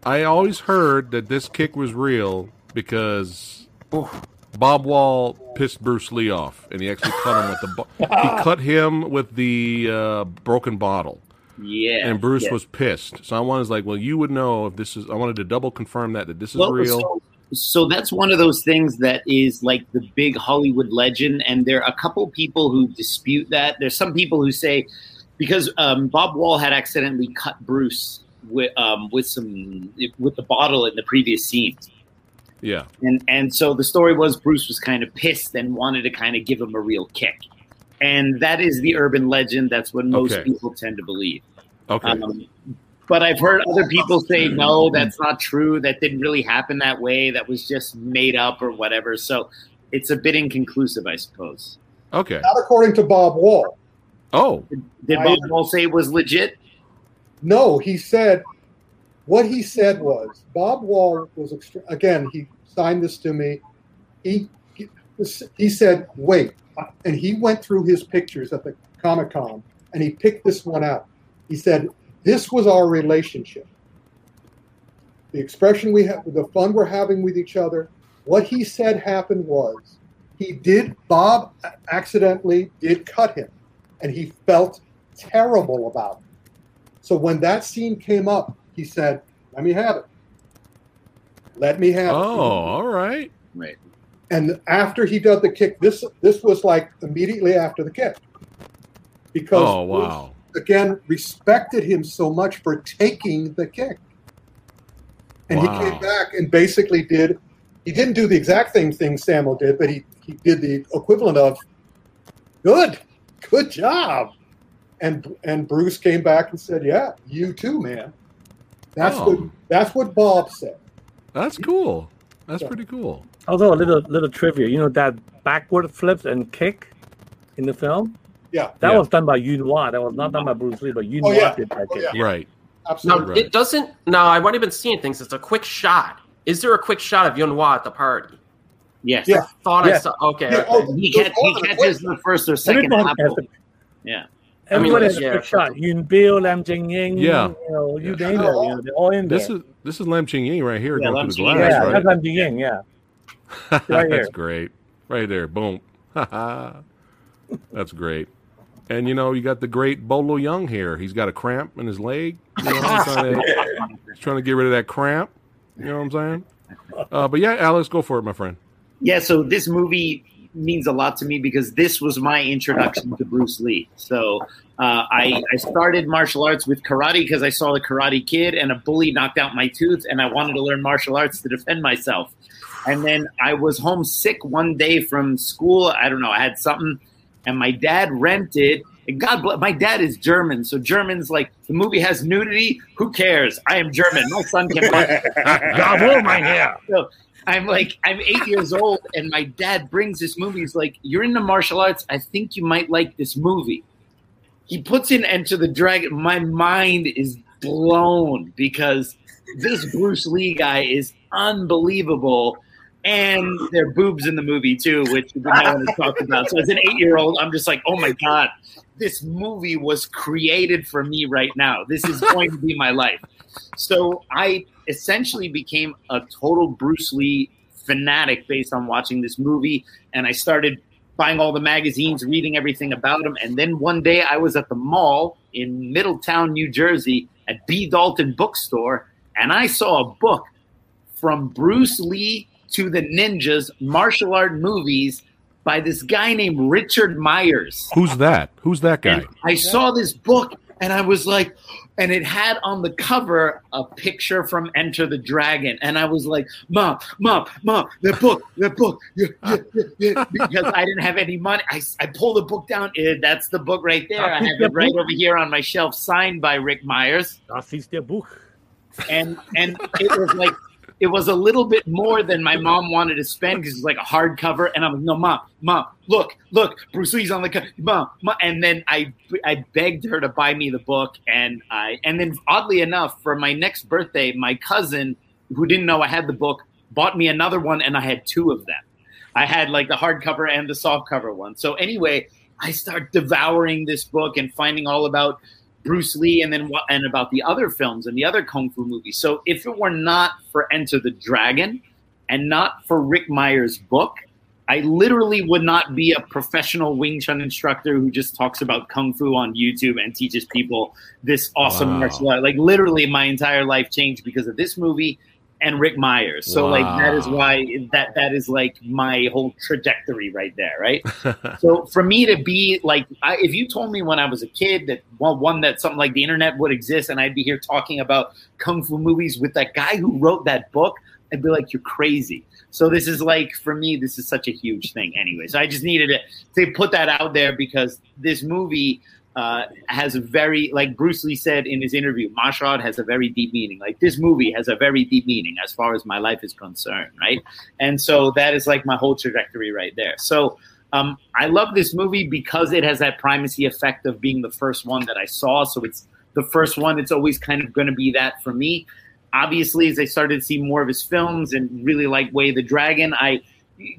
I always heard that this kick was real because Bob Wall pissed Bruce Lee off, and he actually cut him with the bo- he cut him with the uh, broken bottle, Yeah. and Bruce yeah. was pissed. So I wanted like, well, you would know if this is. I wanted to double confirm that that this is Well, real. So, so that's one of those things that is like the big Hollywood legend, and there are a couple people who dispute that. There's some people who say because um, Bob Wall had accidentally cut Bruce with um, with some with the bottle in the previous scenes. Yeah, And and so the story was Bruce was kind of pissed and wanted to kind of give him a real kick. And that is the urban legend. That's what most Okay. people tend to believe. okay, Um, but I've heard other people say, no, that's not true. That didn't really happen that way. That was just made up or whatever. So it's a bit inconclusive, I suppose. okay. Not according to Bob Wall. Oh, Did I- Bob Wall say it was legit? No, he said what he said was Bob Wall was again. He signed this to me. He he, he said, "Wait," and he went through his pictures at the Comic Con and he picked this one out. He said, "This was our relationship. The expression we have, the fun we're having with each other." What he said happened was he did. Bob accidentally did cut him, and he felt terrible about it. So when that scene came up, he said, "Let me have it. Let me have oh, it." Oh, all right. Right. And after he did the kick, this this was like immediately after the kick, because Oh, wow. Bruce, again respected him so much for taking the kick, and Wow. he came back and basically did. He didn't do the exact same thing Sammo did, but he he did the equivalent of, "Good, good job." And and Bruce came back and said, "Yeah, you too, man." That's Oh. what that's what Bob said. That's cool. That's Yeah. pretty cool. Although a little little trivia. You know that backward flip and kick in the film Yeah, that Yeah. was done by Yuen Wah. That was not done by Bruce Lee, but Yuen Oh, Wah yeah. did that Oh, kick. yeah. Right. Now, absolutely. Right. it doesn't. No, I might have been seeing things. It's a quick shot. Is there a quick shot of Yuen Wah at the party? Yes. Yeah. Thought I saw. Okay. Yeah, okay. oh, He, catch, he catches the first or second Everyone half. has a- I mean, has yeah, quick for- shot. Yuen Biao, Lam Ching Ying, Yeah. you know, you Yeah. name it. You know, they're all in there. This is this is Lam Ching Ying right here Yeah, going Lam through the glass, yeah, right? that's Lam Ching Ying. Yeah, right That's here. great. Right there. Boom. That's great. And you know, you got the great Bolo Yeung here. He's got a cramp in his leg. You know, he's trying, to, he's trying to get rid of that cramp. You know what I'm saying? Uh, but yeah, Alex, go for it, my friend. Yeah, so this movie means a lot to me because this was my introduction to Bruce Lee. So uh, I, I started martial arts with karate because I saw the Karate Kid and a bully knocked out my tooth, and I wanted to learn martial arts to defend myself. And then I was homesick one day from school. I don't know, I had something, and my dad rented. And God bless, my dad is German, so Germans like the movie has nudity. Who cares? I am German. My son can Bravo, mein Herr. so I'm like, I'm eight years old, and my dad brings this movie. He's like, You're into martial arts. I think you might like this movie. He puts in Enter the Dragon. My mind is blown because this Bruce Lee guy is unbelievable. and there are boobs in the movie too, which we want to talk about. So as an eight-year-old, I'm just like, oh my god, this movie was created for me right now. This is going to be my life. So I essentially became a total Bruce Lee fanatic based on watching this movie, and I started buying all the magazines, reading everything about him. And then one day I was at the mall in Middletown, New Jersey, at B. Dalton Bookstore, and I saw a book from Bruce Lee to the ninjas martial art movies by this guy named Richard Meyers. Who's that? Who's that guy? And I saw this book and I was like, and it had on the cover a picture from Enter the Dragon, and I was like, "Mom, mom, mom, the book, the book," yeah, yeah, yeah, because I didn't have any money. I, I pulled the book down. Eh, that's the book right there. I have it right over here on my shelf, signed by Ric Meyers. Das ist der Buch. And and it was like it was a little bit more than my mom wanted to spend because it's like a hardcover. And I'm like, no, mom, mom, look, look, Bruce Lee's on the cover, mom, mom. And then I, I begged her to buy me the book, and I, and then oddly enough, for my next birthday, my cousin, who didn't know I had the book, bought me another one, and I had two of them. I had like the hardcover and the softcover one. So anyway, I start devouring this book and finding all about Bruce Lee and then what and about the other films and the other kung fu movies. So if it were not for Enter the Dragon and not for Ric Meyers' book, I literally would not be a professional Wing Chun instructor who just talks about kung fu on YouTube and teaches people this awesome Wow. martial art. Like literally my entire life changed because of this movie and Ric Meyers. So like that is why that that is like my whole trajectory right there, right? so for me to be like, I, if you told me when I was a kid that well, one that something like the internet would exist and I'd be here talking about kung fu movies with that guy who wrote that book, I'd be like, you're crazy. So this is like for me, this is such a huge thing. Anyway, so I just needed to to put that out there because this movie uh, has very like Bruce Lee said in his interview, martial has a very deep meaning. Like this movie has a very deep meaning as far as my life is concerned, right? And so that is like my whole trajectory right there. So um, I love this movie because it has that primacy effect of being the first one that I saw. So it's the first one. It's always kind of going to be that for me. Obviously, as I started to see more of his films and really like Way the Dragon, I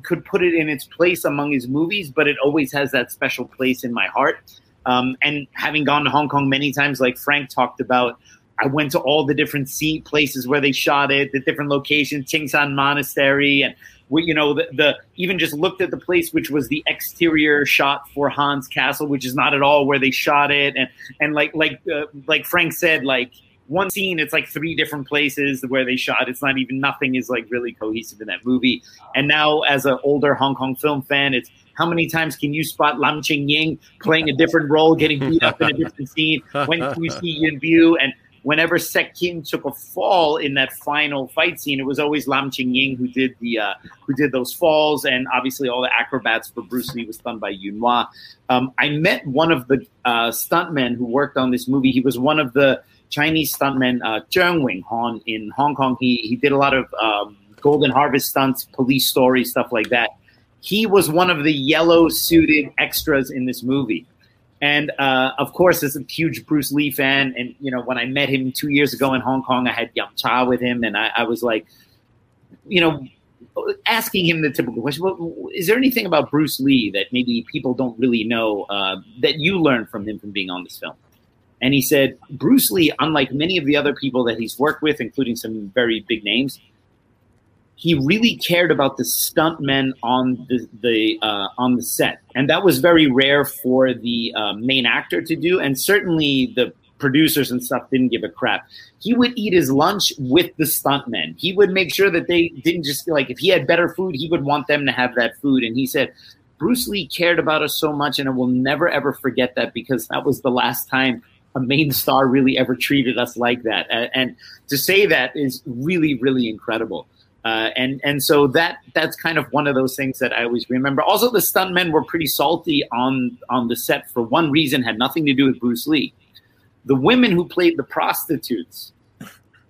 could put it in its place among his movies, but it always has that special place in my heart. Um, and having gone to Hong Kong many times, like Frank talked about, I went to all the different sea places where they shot it, the different locations, Chingsan Monastery, and we, you know, the, the even just looked at the place which was the exterior shot for Han's Castle, which is not at all where they shot it, and and like like uh, like Frank said, like one scene, it's like three different places where they shot. It's not even nothing is like really cohesive in that movie. And now, as an older Hong Kong film fan, it's how many times can you spot Lam Ching Ying playing a different role, getting beat up in a different scene? When can you see Yin Bu? And whenever Shek Kin took a fall in that final fight scene, it was always Lam Ching Ying who did the uh, who did those falls, and obviously all the acrobats for Bruce Lee was done by Yuen Wah. Um, I met one of the uh, stuntmen who worked on this movie. He was one of the Chinese stuntmen, uh, Wing Han in Hong Kong. He he did a lot of um, Golden Harvest stunts, police stories, stuff like that. He was one of the yellow suited extras in this movie. And uh, of course, as a huge Bruce Lee fan, and you know, when I met him two years ago in Hong Kong, I had Yum Cha with him, and I, I was like, you know, asking him the typical question: well, Is there anything about Bruce Lee that maybe people don't really know uh, that you learned from him from being on this film? And he said, Bruce Lee, unlike many of the other people that he's worked with, including some very big names, he really cared about the stuntmen on the, the uh, on the set, and that was very rare for the uh, main actor to do. And certainly the producers and stuff didn't give a crap. He would eat his lunch with the stuntmen. He would make sure that they didn't just like if he had better food, he would want them to have that food. And he said, Bruce Lee cared about us so much, and I will never ever forget that because that was the last time a main star really ever treated us like that. And, and to say that is really, really incredible. Uh, and and so that that's kind of one of those things that I always remember. Also, the stuntmen were pretty salty on on the set for one reason, had nothing to do with Bruce Lee. The women who played the prostitutes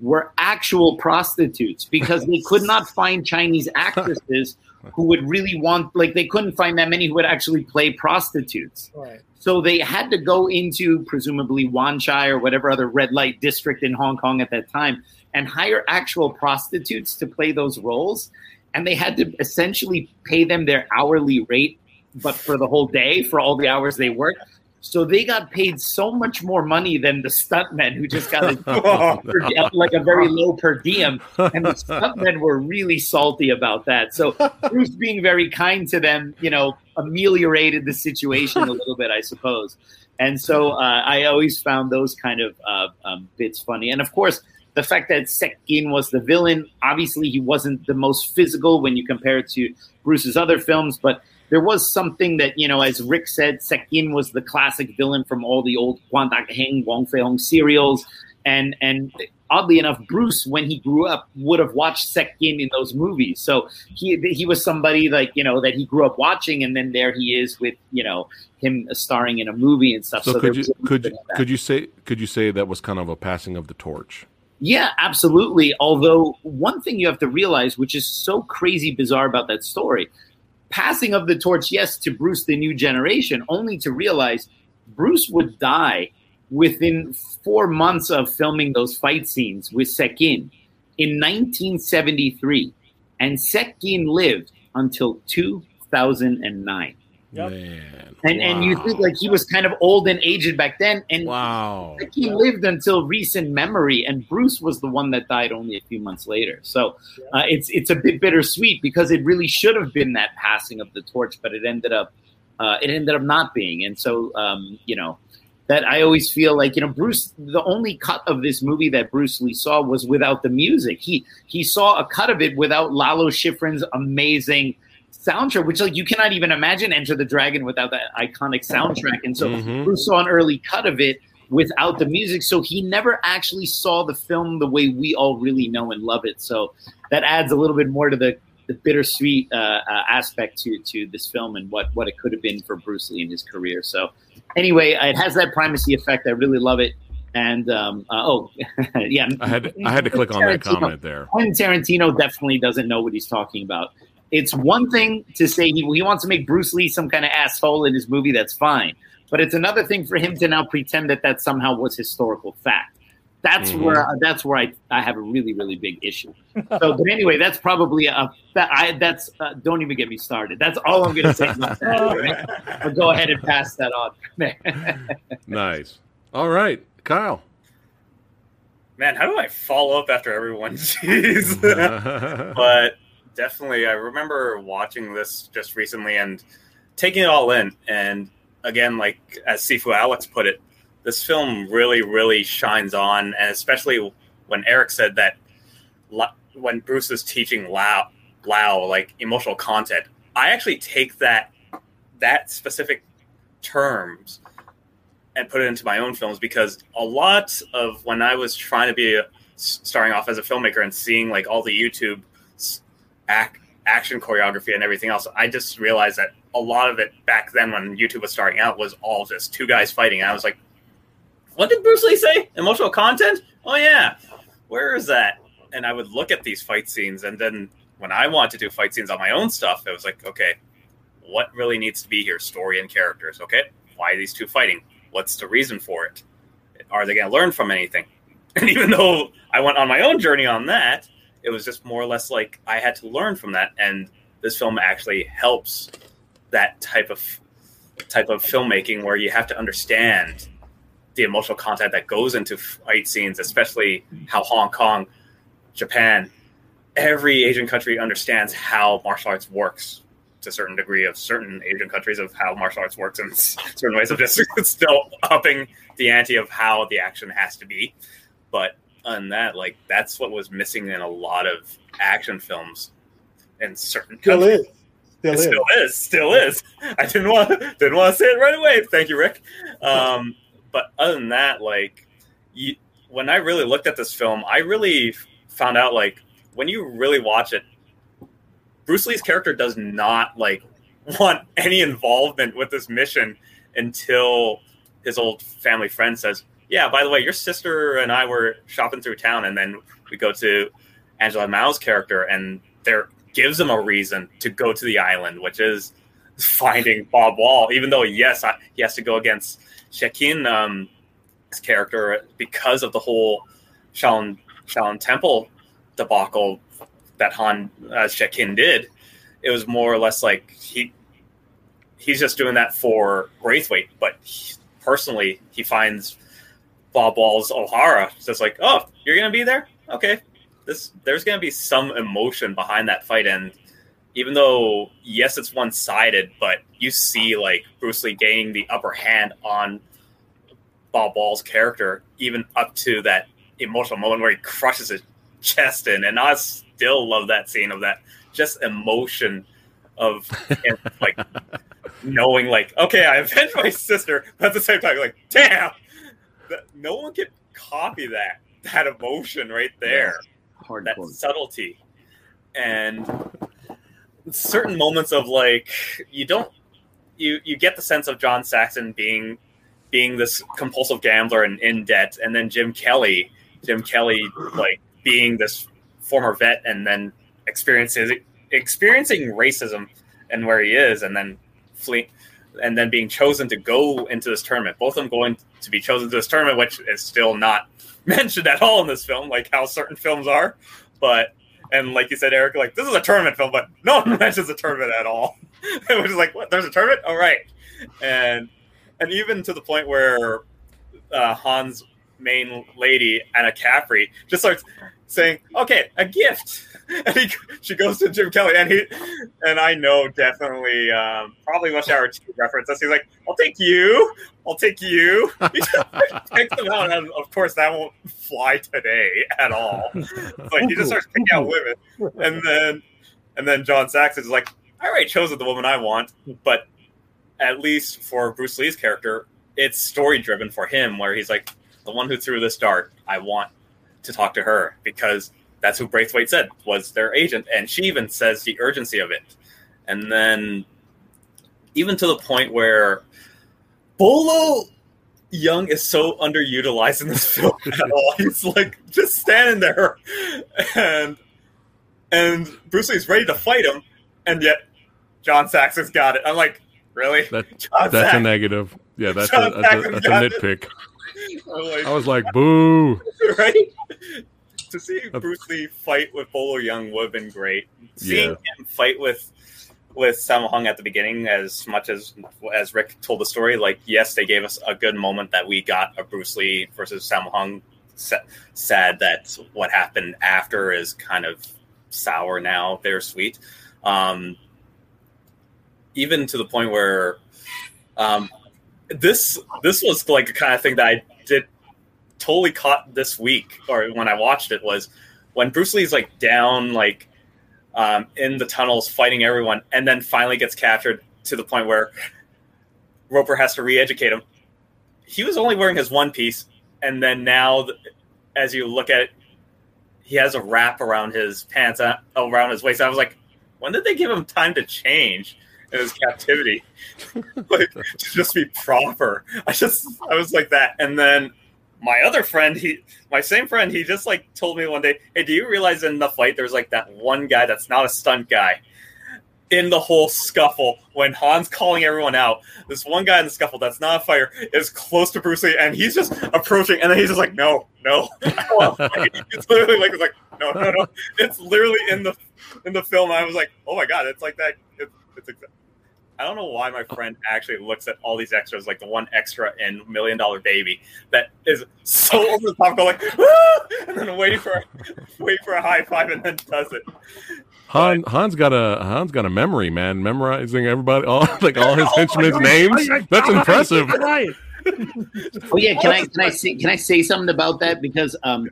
were actual prostitutes because they could not find Chinese actresses who would really want like they couldn't find that many who would actually play prostitutes. Right. So they had to go into presumably Wan Chai or whatever other red light district in Hong Kong at that time and hire actual prostitutes to play those roles. and they had to essentially pay them their hourly rate, but for the whole day for all the hours they worked. So they got paid so much more money than the stuntmen who just got a, like a very low per diem, and the stuntmen were really salty about that. So Bruce being very kind to them, you know, ameliorated the situation a little bit, I suppose. And so uh, I always found those kind of uh, um, bits funny, and of course the fact that Shek Kin was the villain. Obviously, he wasn't the most physical when you compare it to Bruce's other films, but there was something that, you know, as Ric said, Shek Kin was the classic villain from all the old Guan Heng, Wong Fei Hung serials. And, and oddly enough, Bruce, when he grew up, would have watched Shek Kin in those movies. So he, he was somebody like, you know, that he grew up watching. And then there he is with, you know, him starring in a movie and stuff. So, so could you, could you, could you say, could you say that was kind of a passing of the torch? Yeah, absolutely. Although one thing you have to realize, which is so crazy bizarre about that story, passing of the torch, yes, to Bruce, the new generation, only to realize Bruce would die within four months of filming those fight scenes with Shek Kin in 1973. And Shek Kin lived until 2009. Yep. Man, and wow. and you think like he was kind of old and aged back then, and wow, like he lived until recent memory, and Bruce was the one that died only a few months later. So uh, it's it's a bit bittersweet because it really should have been that passing of the torch, but it ended up uh, it ended up not being, and so um, you know that I always feel like you know Bruce. The only cut of this movie that Bruce Lee saw was without the music. He he saw a cut of it without Lalo Schifrin's amazing soundtrack, which like you cannot even imagine Enter the Dragon without that iconic soundtrack. And so mm-hmm. Bruce saw an early cut of it without the music, so he never actually saw the film the way we all really know and love it. So that adds a little bit more to the the bittersweet uh, uh, aspect to to this film and what what it could have been for Bruce Lee in his career. So anyway, it has that primacy effect. I really love it. And um, uh, oh, yeah, I had I had to click on that comment there. Quentin Tarantino definitely doesn't know what he's talking about it's one thing to say he, he wants to make Bruce Lee some kind of asshole in his movie. That's fine. But it's another thing for him to now pretend that that somehow was historical fact. That's mm-hmm. where that's where I, I have a really really big issue. So, but anyway, that's probably a that I that's uh, don't even get me started. That's all I'm going to say about that. Right? I'll go ahead and pass that on. nice. All right, Kyle. Man, how do I follow up after everyone? Jeez. but definitely. I remember watching this just recently and taking it all in. And again, like as Sifu Alex put it, this film really, really shines on, and especially when Erik said that when Bruce is teaching Lao, Lao like emotional content, I actually take that that specific terms and put it into my own films because a lot of when I was trying to be a, starting off as a filmmaker and seeing like all the YouTube act, action choreography and everything else. I just realized that a lot of it back then when YouTube was starting out was all just two guys fighting. And I was like, what did Bruce Lee say? Emotional content? Oh, yeah. Where is that? And I would look at these fight scenes. And then when I wanted to do fight scenes on my own stuff, it was like, okay, what really needs to be here? Story and characters. Okay. Why are these two fighting? What's the reason for it? Are they going to learn from anything? And even though I went on my own journey on that, it was just more or less like I had to learn from that, and this film actually helps that type of type of filmmaking where you have to understand the emotional content that goes into fight scenes, especially how Hong Kong, Japan, every Asian country understands how martial arts works to a certain degree of certain Asian countries of how martial arts works in certain ways of just still upping the ante of how the action has to be. But on that, like that's what was missing in a lot of action films in certain still countries. is. Still, it is. still is. Still is. I didn't want didn't want to say it right away. Thank you, Ric. Um, but other than that, like you, when I really looked at this film, I really found out like when you really watch it, Bruce Lee's character does not like want any involvement with this mission until his old family friend says, yeah, by the way, your sister and I were shopping through town, and then we go to Angela Mao's character, and there gives him a reason to go to the island, which is finding Bob Wall. Even though, yes, I, he has to go against Shek Kin, um, his character, because of the whole Shaolin, Shaolin Temple debacle that Han as Shek Kin did. It was more or less like he he's just doing that for Braithwaite, but he, personally, he finds Bob Wall's O'Hara just like, oh, you're gonna be there, okay. This there's gonna be some emotion behind that fight, and even though yes, it's one sided, but you see like Bruce Lee gaining the upper hand on Bob Wall's character, even up to that emotional moment where he crushes his chest in, and I still love that scene of that just emotion of him, like knowing like okay i avenged my sister but at the same time like damn that, no one can copy that that emotion right there. That subtlety. And certain moments of like you don't you you get the sense of john saxon being being this compulsive gambler and in debt and then jim kelly jim kelly like being this former vet and then experiencing experiencing racism and where he is and then flee and then being chosen to go into this tournament. Both of them going to be chosen to this tournament which is still not mentioned at all in this film like how certain films are. But and like you said eric like this is a tournament film but no one mentions a tournament at all. It was like what there's a tournament? All right. And and even to the point where uh, han's main lady ahna capri just starts saying okay a gift and he, she goes to Jim Kelly, and he and I know definitely um, probably Rush Hour Two reference. He's like, "I'll take you, I'll take you." He just picks them out, and of course that won't fly today at all. Like he just starts picking out women, and then and then John Saxon is like, "I already chosen the woman I want," but at least for Bruce Lee's character, it's story driven for him, where he's like, "The one who threw this dart, I want to talk to her because." that's who Braithwaite said was their agent, and she even says the urgency of it. And then, even to the point where Bolo Yeung is so underutilized in this film at all. He's like just standing there, and and Bruce Lee's ready to fight him, and yet John Saxon's got it. I'm like, really? That, that's a negative. Yeah, that's a, John that's a, that's a got it. Like, I was like, boo. right? To see Bruce Lee fight with Bolo Yeung would have been great. Seeing Yeah. him fight with with Sammo Hung at the beginning, as much as as Ric told the story, like yes, they gave us a good moment that we got a Bruce Lee versus Sammo Hung. Sa- Sad that what happened after is kind of sour now, bittersweet. Um, even to the point where um, this this was like the kind of thing that I totally caught this week or when I watched it was when Bruce Lee's like down like um, in the tunnels fighting everyone and then finally gets captured to the point where Roper has to re-educate him. He was only wearing his one piece and then now as you look at it he has a wrap around his pants uh, around his waist. I was like when did they give him time to change in his captivity? like to just be proper. I just I was like that and then my other friend, he, my same friend, he just like told me one day, "Hey, do you realize in the fight there's like that one guy that's not a stunt guy in the whole scuffle when Han's calling everyone out? This one guy in the scuffle that's not a fighter is close to Bruce Lee, and he's just approaching, and then he's just like, "No, no." I don't wanna fight." it's literally like it's like, "No, no, no." It's literally in the in the film. I was like, "Oh my god!" It's like that. It's, it's exa- I don't know why my friend actually looks at all these extras, like the one extra in Million Dollar Baby, that is so over the top, going like, "Woo!" and then waiting for wait for a high five, and then does it. Han Han's got a Han's got a memory, man. Memorizing everybody, all like all his henchmen's names. That's impressive. Oh yeah, can I can I say can I say something about that because um,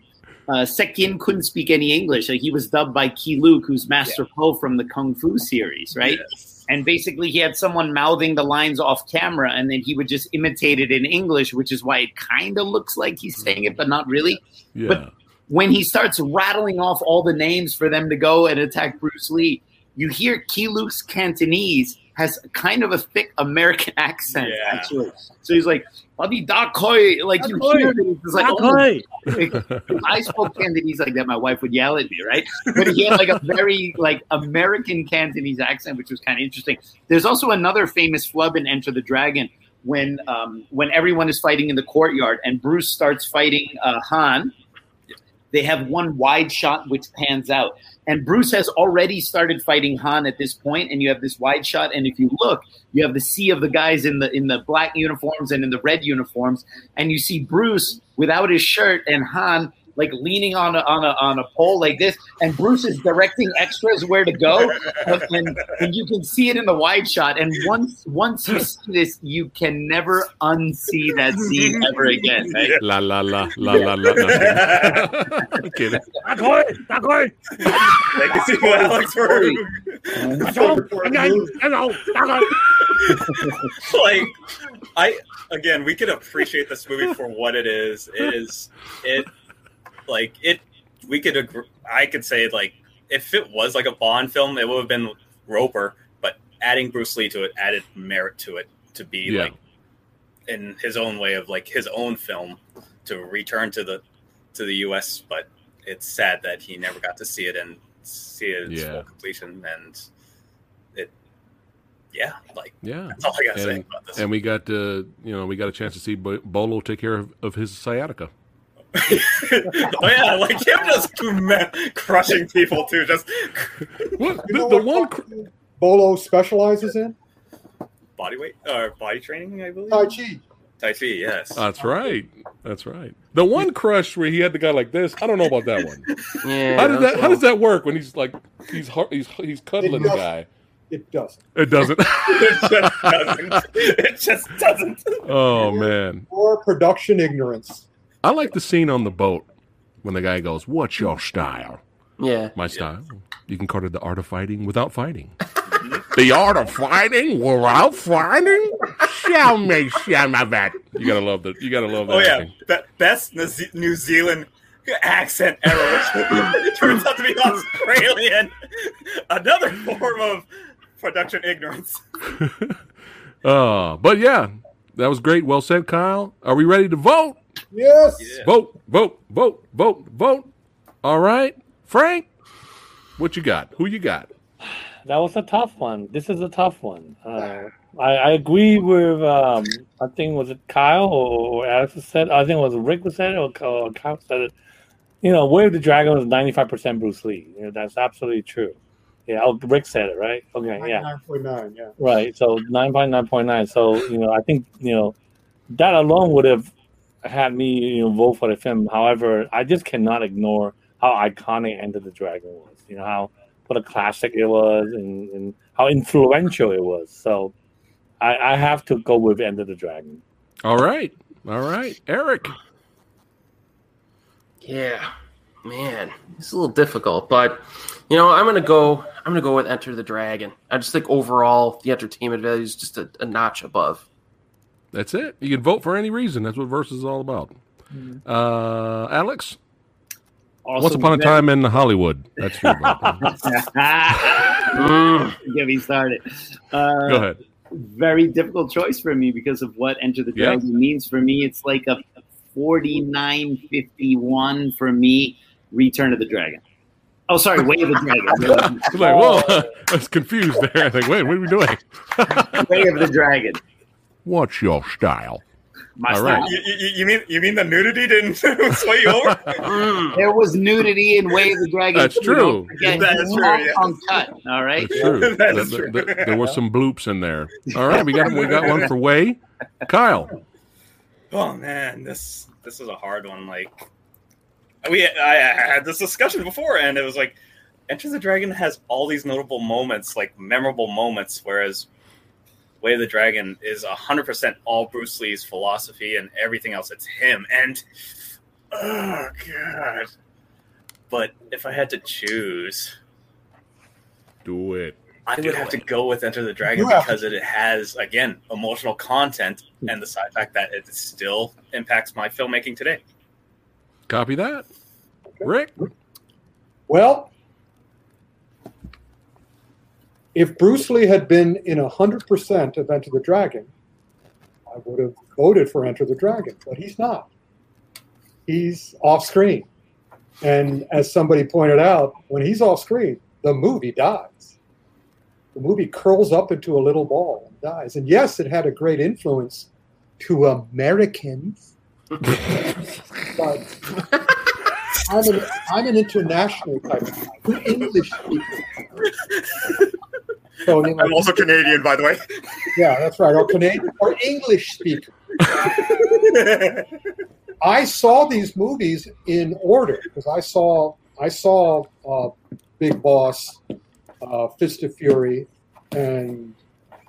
uh, Shek Kin couldn't speak any English. Like, he was dubbed by Key Luke, who's Master Po from the Kung Fu series, right? Yes. And basically, he had someone mouthing the lines off camera, and then he would just imitate it in English, which is why it kind of looks like he's saying it, but not really. Yeah, When he starts rattling off all the names for them to go and attack Bruce Lee, you hear Key Luke's Cantonese has kind of a thick American accent, Yeah. actually. So he's like, Buddy Dakoy, like you hear it, it's like, oh if I spoke Cantonese like that, my wife would yell at me, right? But he had like a very like American Cantonese accent, which was kind of interesting. There's also another famous flub in Enter the Dragon when um, when everyone is fighting in the courtyard and Bruce starts fighting uh, Han, they have one wide shot which pans out. And Bruce has already started fighting Han at this point, and you have this wide shot. And if you look, you have the sea of the guys in the in the black uniforms and in the red uniforms, and you see Bruce without his shirt and Han like leaning on a on a on a pole like this, and Bruce is directing extras where to go, and, and, and you can see it in the wide shot. And once once you see this, you can never unsee that scene ever again. Right? La la la la la la. la. I'm kidding. Thank you, Alex, for like I again we can appreciate this movie for what it is. It is it like it we could agree, I could say like if it was like a Bond film, it would have been Roper, but adding Bruce Lee to it added merit to it to be Yeah. like in his own way of like his own film to return to the to the US, but it's sad that he never got to see it and see it Yeah. full completion and it yeah, like Yeah. that's all I gotta say And, about this. and we got uh, you know we got a chance to see Bolo take care of, of his sciatica. oh yeah, like him just crushing people too. Just What You know the, the what one? cr- Bolo specializes in body weight or body training, I believe. Tai Chi. Tai Chi, yes. That's right. That's right. The one crush where he had the guy like this. I don't know about that one. Yeah. How does that? How does that work when he's like he's har- he's he's cuddling the guy? It doesn't. It doesn't. it just doesn't. It just doesn't. oh man, Or production ignorance. I like the scene on the boat when the guy goes, "What's your style?" Yeah. My style. You can call it the art of fighting without fighting. the art of fighting without fighting. Show me, show me that. You gotta love that. You gotta love that. Oh yeah, acting. Be- best New New Zealand accent ever. it turns out to be Australian. Another form of production ignorance. Uh, but yeah, that was great. Well said, Kyle. Are we ready to vote? Yes. Yeah. Vote, vote, vote, vote, vote. All right, Frank. What you got? Who you got? That was a tough one. This is a tough one. Uh, I, I agree with. Um, I think was it Kyle or, or Alex said. I think it was Ric who said it or, or Kyle said it. You know, Way of the Dragon was ninety five percent Bruce Lee. You know, that's absolutely true. Yeah, oh, Ric said it right. Okay, yeah, 99.9, yeah. right. So nine point nine point nine. So you know, I think you know that alone would have had me you know vote for the film. However, I just cannot ignore how iconic Enter the Dragon was. You know how what a classic it was and, and how influential it was. So I, I have to go with Enter the Dragon. All right, all right, Erik. Yeah, man, it's a little difficult, but you know, I'm gonna go. I'm gonna go with Enter the Dragon. I just think overall the entertainment value is just a, a notch above. That's it. You can vote for any reason. That's what versus is all about. Uh, Alex. Also, Once upon a time in Hollywood. That's your vote. Get me started. Uh, Go ahead. very difficult choice for me because of what Enter the Yeah. Dragon means for me. It's like a 49-51 for me. Return of the Dragon. Oh, sorry, Way of the Dragon. I was like, whoa, I was confused there. I think, wait, what are we doing? Way of the Dragon. What's your style? My All right. style. You, you, you mean you mean the nudity didn't sway you over? Mm. There was nudity in Way of the Dragon. That's true. That is true, Not yes. Uncut. All right. That's true. That Th- is th- true. th- there were some bloops in there. All right, we got we got one for Way. Kyle. Oh man, this this is a hard one. Like we, I, I had this discussion before, and it was like, Enter the Dragon has all these notable moments, like memorable moments, whereas Way of the Dragon is hundred percent all Bruce Lee's philosophy and everything else. It's him, and oh god. But if I had to choose, Do it. I would have to go with Enter the Dragon You have because it has again emotional content and the side fact that it still impacts my filmmaking today. Copy that. Ric. Well, if Bruce Lee had been in 100% of Enter the Dragon, I would have voted for Enter the Dragon, but he's not. He's off screen. And as somebody pointed out, when he's off screen, the movie dies. The movie curls up into a little ball and dies. And yes, it had a great influence to Americans, but I'm an, I'm an international type of guy. English speaker. So, you know, I'm also Canadian, by the way. yeah, that's right. Or Canadian or English speaker. I saw these movies in order because I saw I saw uh, Big Boss, uh, Fist of Fury, and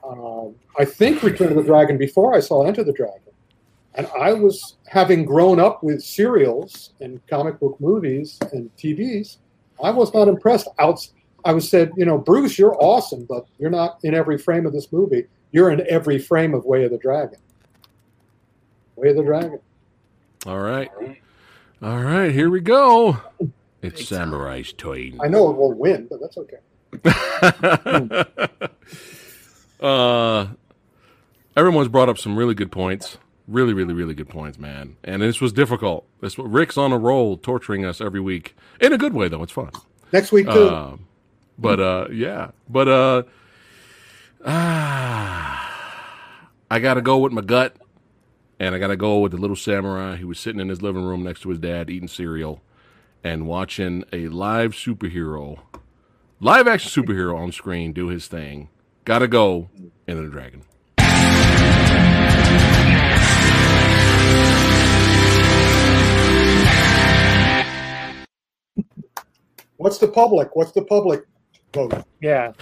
uh, I think Return of the Dragon before I saw Enter the Dragon. And I was having grown up with serials and comic book movies and TVs. I was not impressed. Out, I was said, you know, Bruce, you're awesome, but you're not in every frame of this movie. You're in every frame of Way of the Dragon. Way of the Dragon. All right. All right, here we go. It's Samurai's turn. I know it will win, but that's okay. uh, everyone's brought up some really good points. Really, really, really good points, man. And this was difficult. This Ric's on a roll, torturing us every week in a good way, though. It's fun. Next week too. Uh, but uh, yeah, but uh, ah, I got to go with my gut, and I got to go with the little samurai who was sitting in his living room next to his dad eating cereal and watching a live superhero, live action superhero on screen do his thing. Got to go Enter the Dragon. What's the public? What's the public vote? Yeah.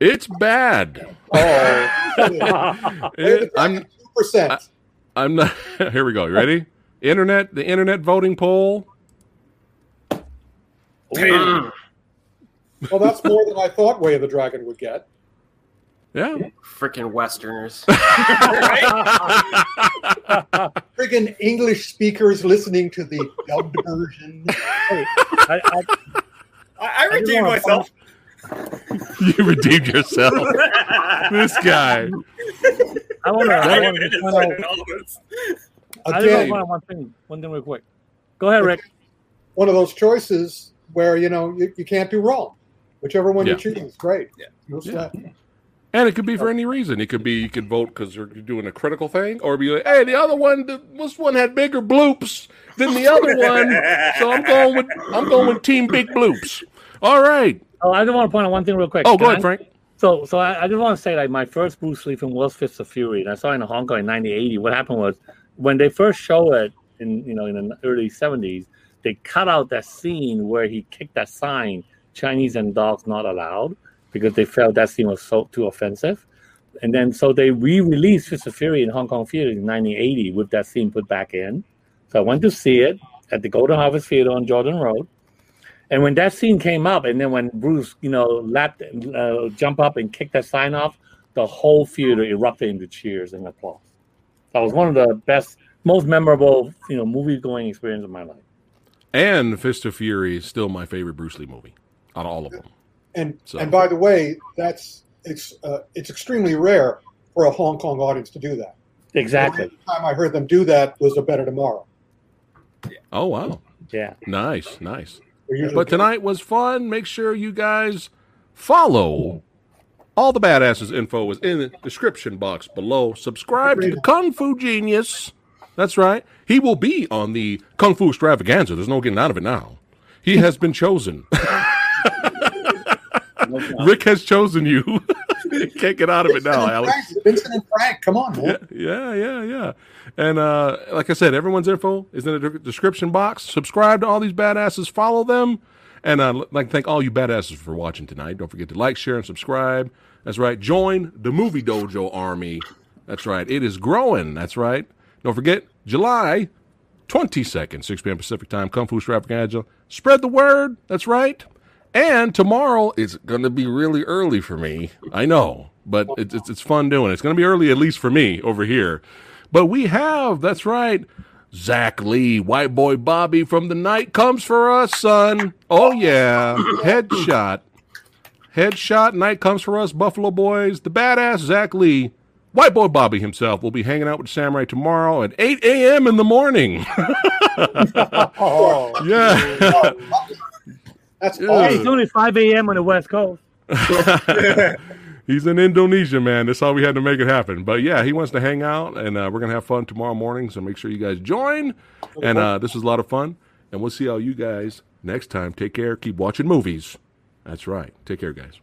It's bad. Oh, It- I'm two percent. I'm not. Here we go. You ready? Internet. The internet voting poll. Well, that's more than I thought Way of the Dragon would get. Yeah. Freaking Westerners. Freaking English speakers listening to the dubbed version. I, I, I, I redeemed myself. You redeemed yourself. this guy. I want to. I I want didn't to point out. all of this. I just want one thing. One thing, real quick. Go ahead, Ric. one of those choices where you know you, you can't do wrong. Whichever one Yeah. you choose, great. Yeah. No Yeah. And it could be for any reason. It could be you could vote because you're doing a critical thing, or be like, hey, the other one, this one had bigger bloops than the other one, so I'm going with I'm going with Team Big Bloops. All right. Oh, I just want to point out one thing real quick. Oh, go ahead, I- Frank. So, so I, I just want to say, like, my first Bruce Lee film was Fist of Fury, and I saw it in Hong Kong in 1980. What happened was, when they first show it in, you know, in the early 70s, they cut out that scene where he kicked that sign, "Chinese and dogs not allowed," because they felt that scene was so too offensive. And then, so they re-released Fist of Fury in Hong Kong theater in 1980 with that scene put back in. So I went to see it at the Golden Harvest Theater on Jordan Road. And when that scene came up, and then when Bruce, you know, lapped, uh, jump up and kicked that sign off, the whole theater erupted into cheers and applause. That was one of the best, most memorable, you know, movie going experience of my life. And Fist of Fury is still my favorite Bruce Lee movie out of all of them. And So- and by the way, that's it's uh, it's extremely rare for a Hong Kong audience to do that. Exactly. The time I heard them do that was a Better Tomorrow. Oh wow, Yeah. nice, nice. But tonight was fun. Make sure you guys follow. All the badasses info is in the description box below. Subscribe to the Kung Fu Genius. That's right. He will be on the Kung Fu Extravaganza. There's no getting out of it now. He has been chosen. Ric has chosen you. can't get out of it now, Vincent Alex. Frank, Vincent and Frank, come on, man. Yeah, yeah, yeah. And uh, like I said, everyone's info is in the description box. Subscribe to all these badasses. Follow them. And uh, I'd like to thank all you badasses for watching tonight. Don't forget to like, share, and subscribe. That's right. Join the Movie Dojo Army. That's right. It is growing. That's right. Don't forget, July 22nd, 6 p.m. Pacific time, Kung Fu Extravaganza. Spread the word. That's right. And tomorrow is going to be really early for me. I know, but it's, it's, it's fun doing it. It's going to be early, at least for me over here. But we have, that's right, Zack Lee, White Boy Bobby from the night comes for us, son. Oh, yeah. Headshot. Headshot night comes for us, Buffalo Boys. The badass Zack Lee, White Boy Bobby himself, will be hanging out with Samurai tomorrow at 8 a.m. in the morning. Oh, yeah. That's Ugh. Hey, awesome. it's only 5 a.m. on the West Coast. He's in Indonesia, man. That's how we had to make it happen. But yeah, he wants to hang out, and uh, we're gonna have fun tomorrow morning. So make sure you guys join. And uh, this was a lot of fun. and we'll see all you guys next time. Take care. Keep watching movies. That's right. Take care, guys.